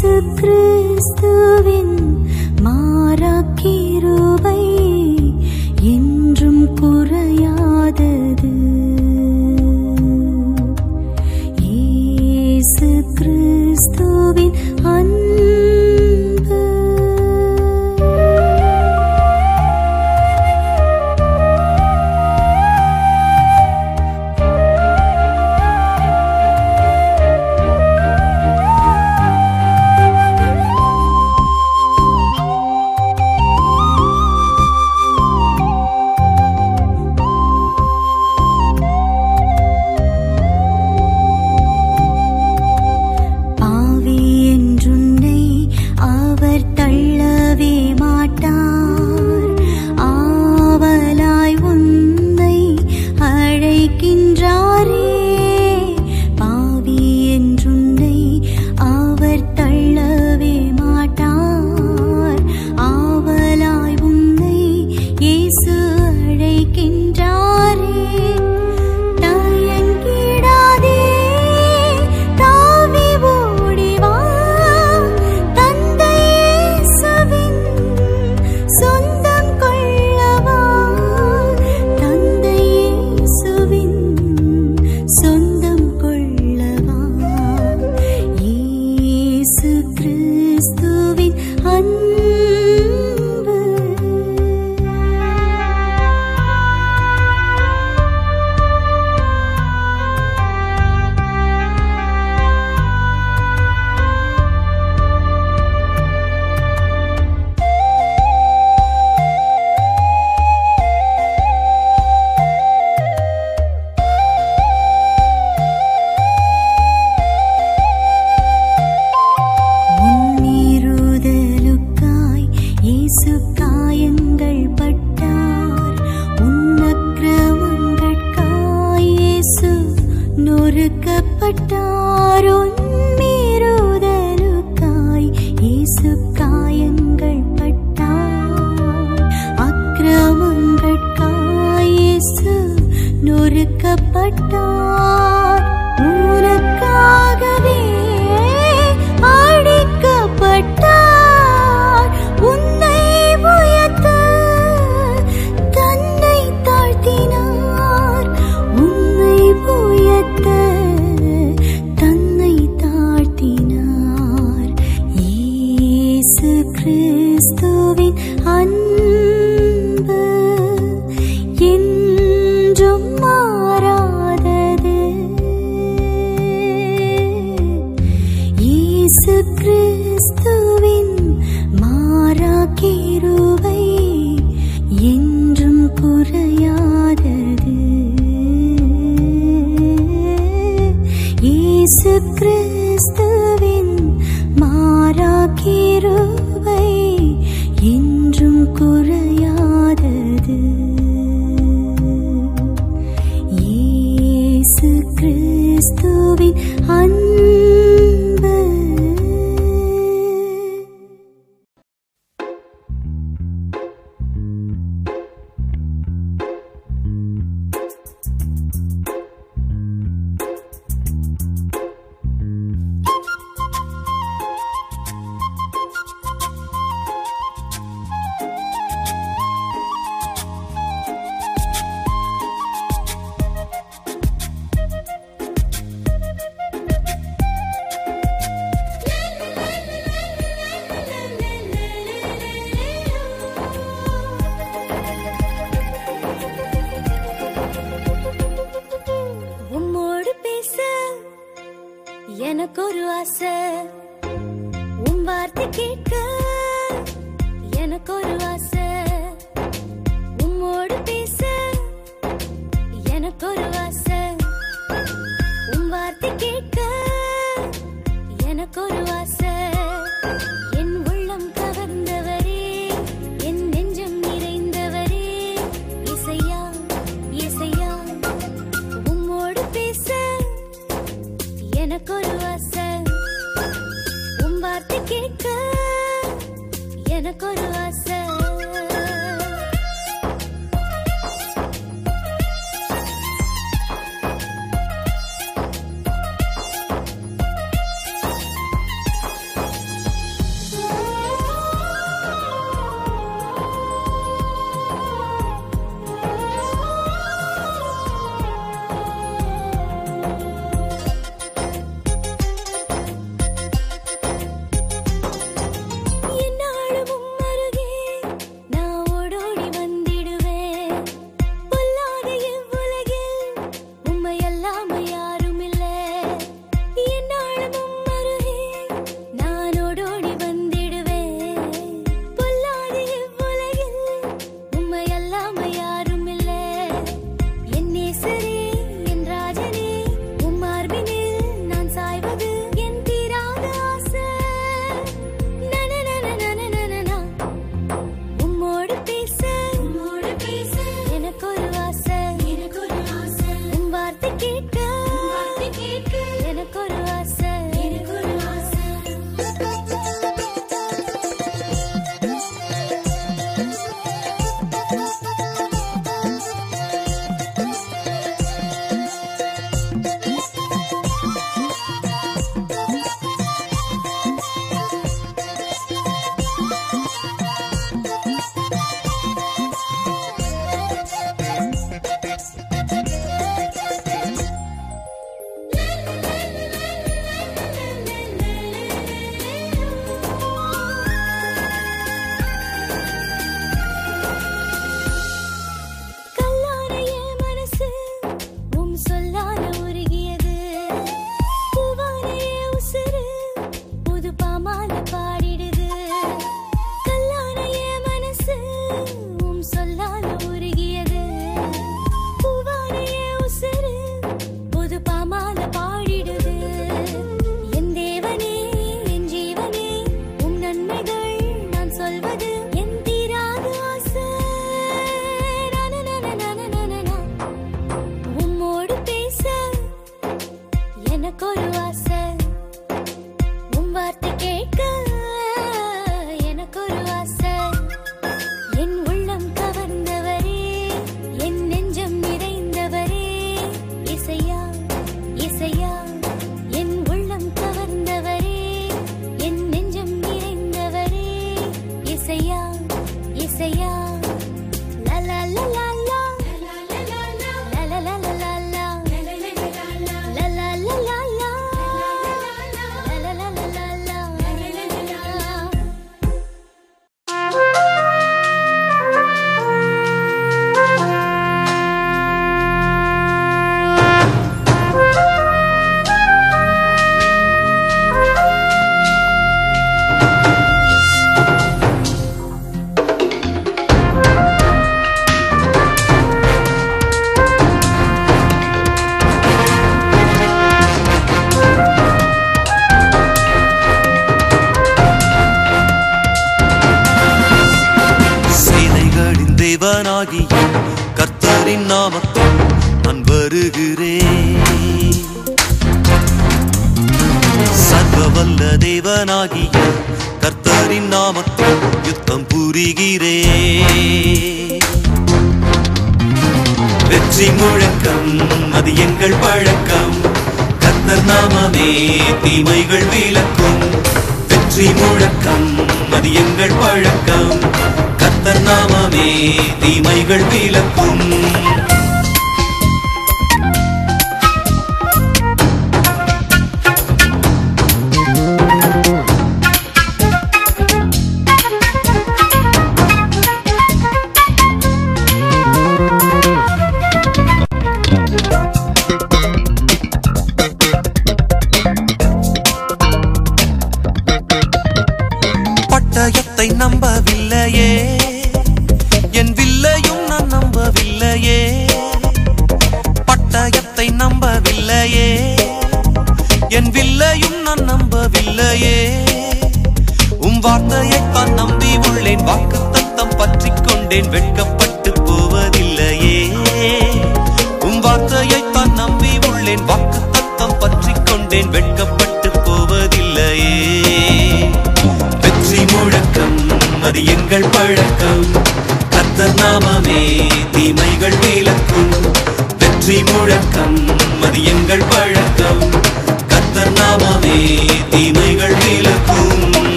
இயேசு கிறிஸ்துவின் மாறா கிருபை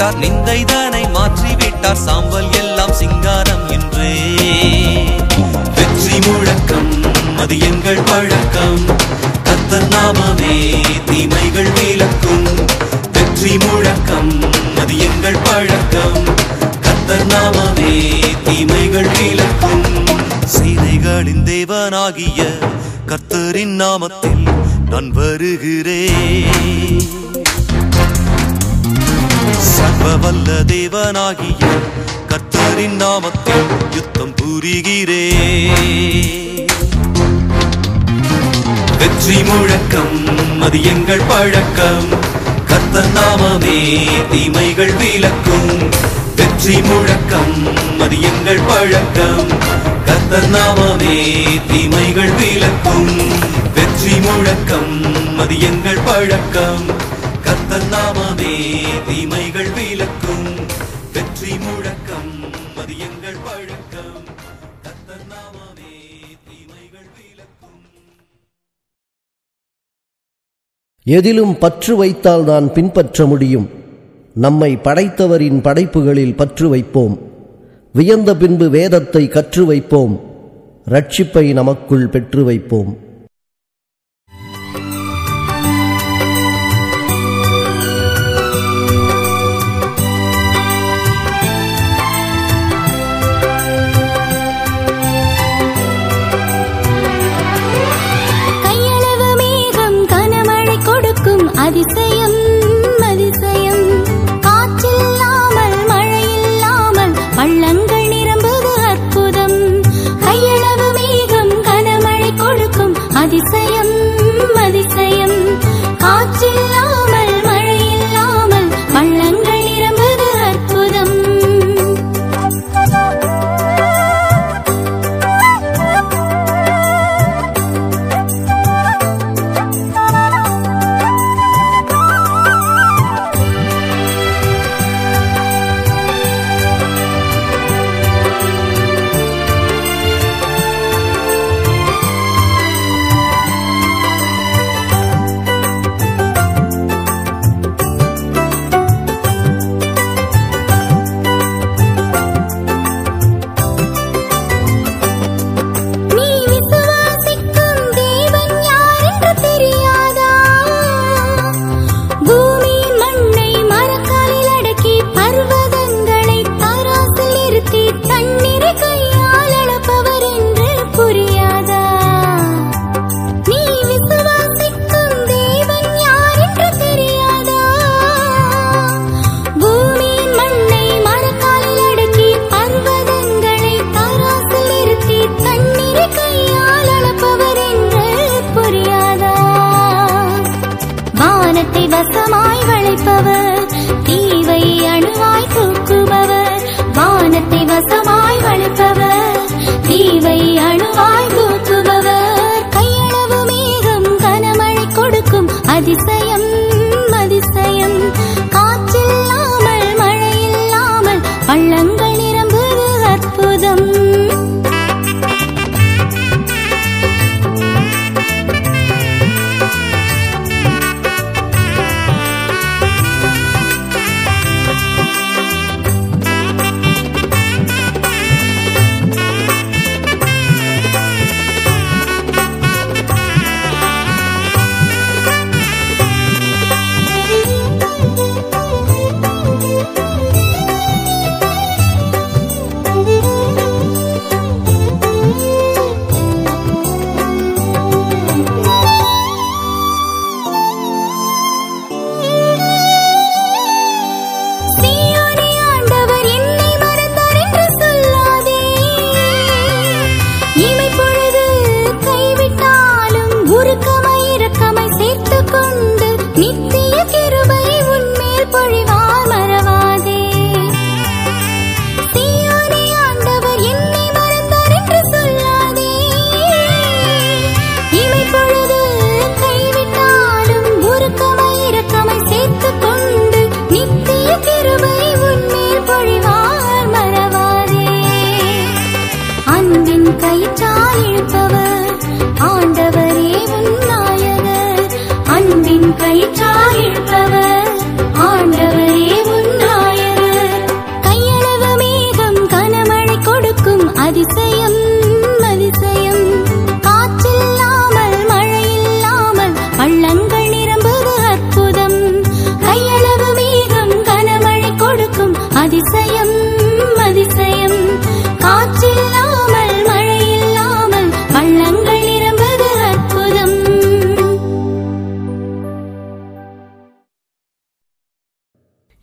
விட்டார் நிந்தைதானை மாற்றி விட்டார் சாம்பல் எல்லாம் சிங்காரம் இன்றே வெற்றி முழக்கம் அது எங்கள் பழக்கம். கர்த்தர் நாமமே தீமைகள் விளக்கும். வெற்றி முழக்கம் அது எங்கள் பழக்கம். கத்தர் நாமமே தீமைகள் விளக்கும். சீதைகளின் தேவனாகிய கத்தரின் நாமத்தில் நான் வருகிறேன். சர்வவல்ல தேவனாகிய கர்த்தரின் நாமத்தில் யுத்தம் புரிகிறே. வெற்றி முழக்கம் அது எங்கள் பழக்கம். கர்த்தர் நாமமே தீமைகள் விளக்கும். வெற்றி முழக்கம் அது எங்கள் பழக்கம். கர்த்தர் நாமமே தீமைகள் விளக்கும். வெற்றி முழக்கம் அது எங்கள் பழக்கம். கர்த்தர் நாமமே தீமைகள் விலக்கும் வெற்றி முழக்கம் பழக்கம். கர்த்தர் நாமமே தீமைகள் விலக்கும் எதிலும் பற்று வைத்தால் தான் பின்பற்ற முடியும். நம்மை படைத்தவரின் படைப்புகளில் பற்று வைப்போம். வியந்த பின்பு வேதத்தை கற்று வைப்போம். ரட்சிப்பை நமக்குள் பெற்று வைப்போம்.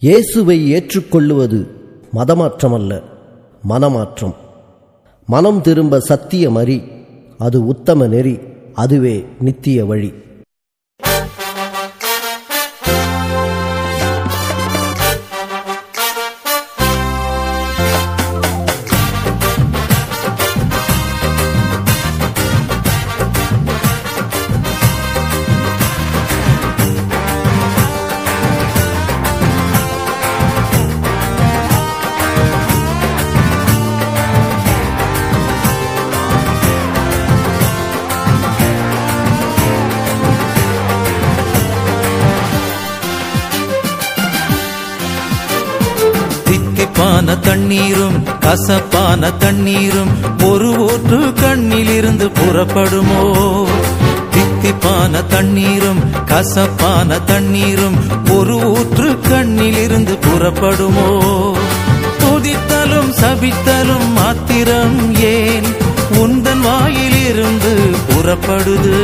இயேசுவை ஏற்றுக்கொள்ளுவது மதமாற்றமல்ல மனமாற்றம். மனம் திரும்ப சத்தியம் அறி அது உத்தம நெறி அதுவே நித்திய வழி. கசப்பான தண்ணீரும் கசப்பான தண்ணீரும் ஒரு ஊற்று கண்ணிலிருந்து புறப்படுமோ? தித்திப்பான தண்ணீரும் கசப்பான தண்ணீரும் ஒரு ஊற்று கண்ணிலிருந்து புறப்படுமோ? துதித்தலும் சபித்தலும் மாத்திரம் ஏன் உந்தன் வாயிலிருந்து புறப்படுது?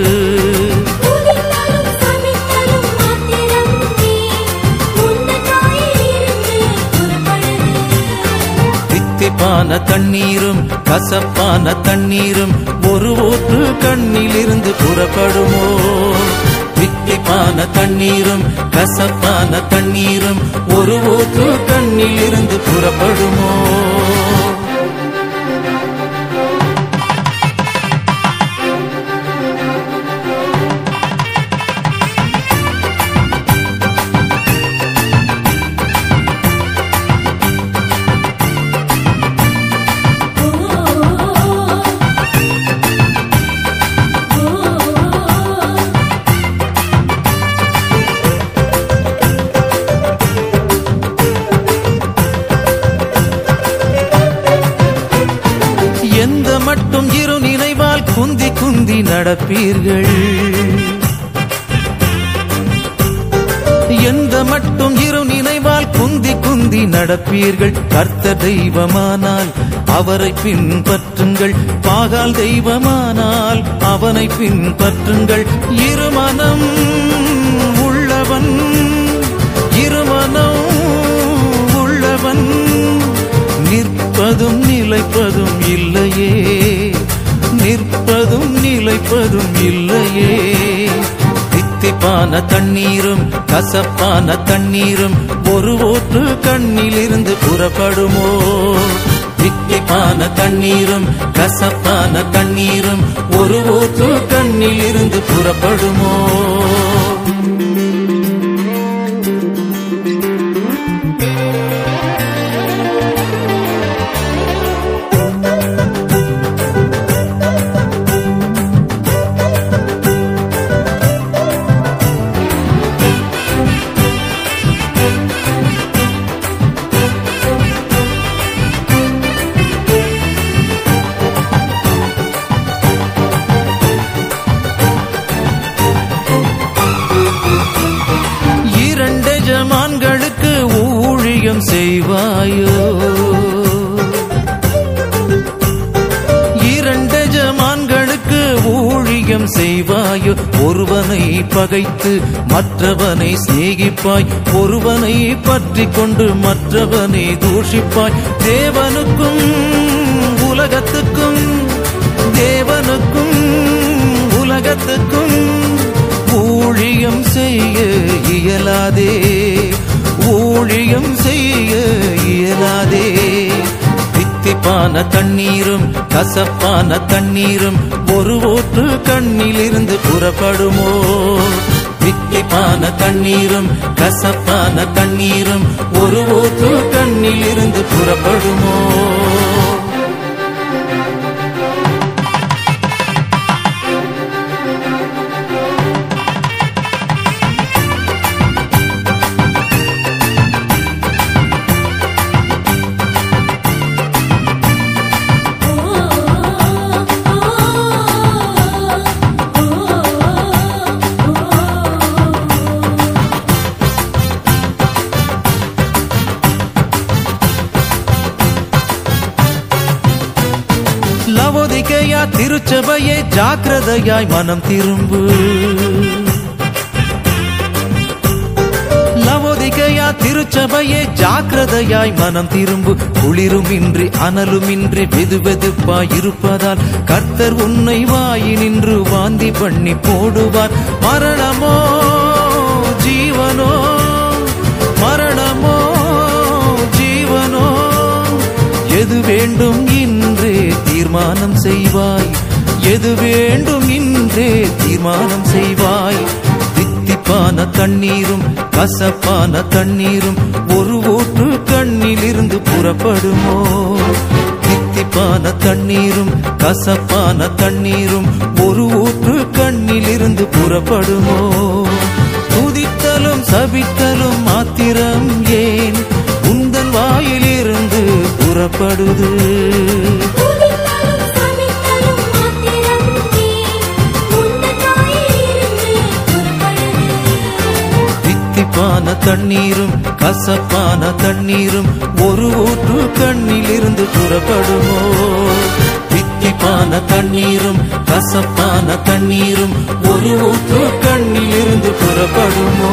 கசப்பான தண்ணீரும் கசப்பான தண்ணீரும் ஒரு ஊற்று கண்ணிலிருந்து புறப்படுமோ? தித்திப்பான தண்ணீரும் கசப்பான தண்ணீரும் ஒரு ஊற்று கண்ணிலிருந்து புறப்படுமோ? குந்தி எந்த மட்டும் இரு நினைவால் குந்தி குந்தி நடப்பீர்கள். கர்த்த தெய்வமானால் அவரை பின்பற்றுங்கள். பாகால் தெய்வமானால் அவனை பின்பற்றுங்கள். இருமனம் உள்ளவன் இருமனம் உள்ளவன். நிற்பதும் நிலைப்பதும் இல்லையே. நிற்பதும் நிலைப்பதும் இல்லையே. தித்திப்பான தண்ணீரும் கசப்பான தண்ணீரும் ஒரு ஊற்று கண்ணிலிருந்து புறப்படுமோ? தித்திப்பான தண்ணீரும் கசப்பான தண்ணீரும் ஒரு ஊற்று கண்ணிலிருந்து புறப்படுமோ? பகைத்து மற்றவனை சிநேகிப்பாய் ஒருவனை பற்றி கொண்டு மற்றவனை தூஷிப்பாய். தேவனுக்கும் உலகத்துக்கும் தேவனுக்கும் உலகத்துக்கும் ஊழியம் செய்ய இயலாதே ஊழியம் செய்ய இயலாதே. தித்திப்பான தண்ணீரும் கசப்பான தண்ணீரும் ஒரு ஊற்று கண்ணிலிருந்து புறப்படுமோ? தித்திப்பான தண்ணீரும் கசப்பான தண்ணீரும் ஒரு ஊற்று கண்ணிலிருந்து புறப்படுமோ? ஜாக்கிரதையாய் மனம் திரும்பு. லவோதிகையா திருச்சபையே ஜாக்கிரதையாய் மனம் திரும்பு. குளிருமின்றி அனலுமின்றி வெது வெதுப்பாய் இருப்பதால் கர்த்தர் உன்னை வாயி நின்று வாந்தி பண்ணி போடுவார். மரணமோ ஜீவனோ? மரணமோ ஜீவனோ? எது வேண்டும் இன்றே தீர்மானம் செய்வாய். எது வேண்டும் இன்றே தீர்மானம் செய்வாய். தித்திப்பான தண்ணீரும் கசப்பான தண்ணீரும் ஒரு ஊற்று கண்ணிலிருந்து புறப்படுமோ? தித்திப்பான தண்ணீரும் கசப்பான தண்ணீரும் ஒரு ஊற்று கண்ணிலிருந்து புறப்படுமோ? துதித்தலும் சபித்தலும் மாத்திரம் ஏன்? உந்தன் வாயிலிருந்து புறப்படுது. கசப்பான தண்ணீரும் கசப்பான தண்ணீரும் ஒரு ஊற்று கண்ணிலிருந்து புறப்படுமோ? தித்திப்பான தண்ணீரும் கசப்பான தண்ணீரும் ஒரு ஊற்று கண்ணிலிருந்து புறப்படுமோ?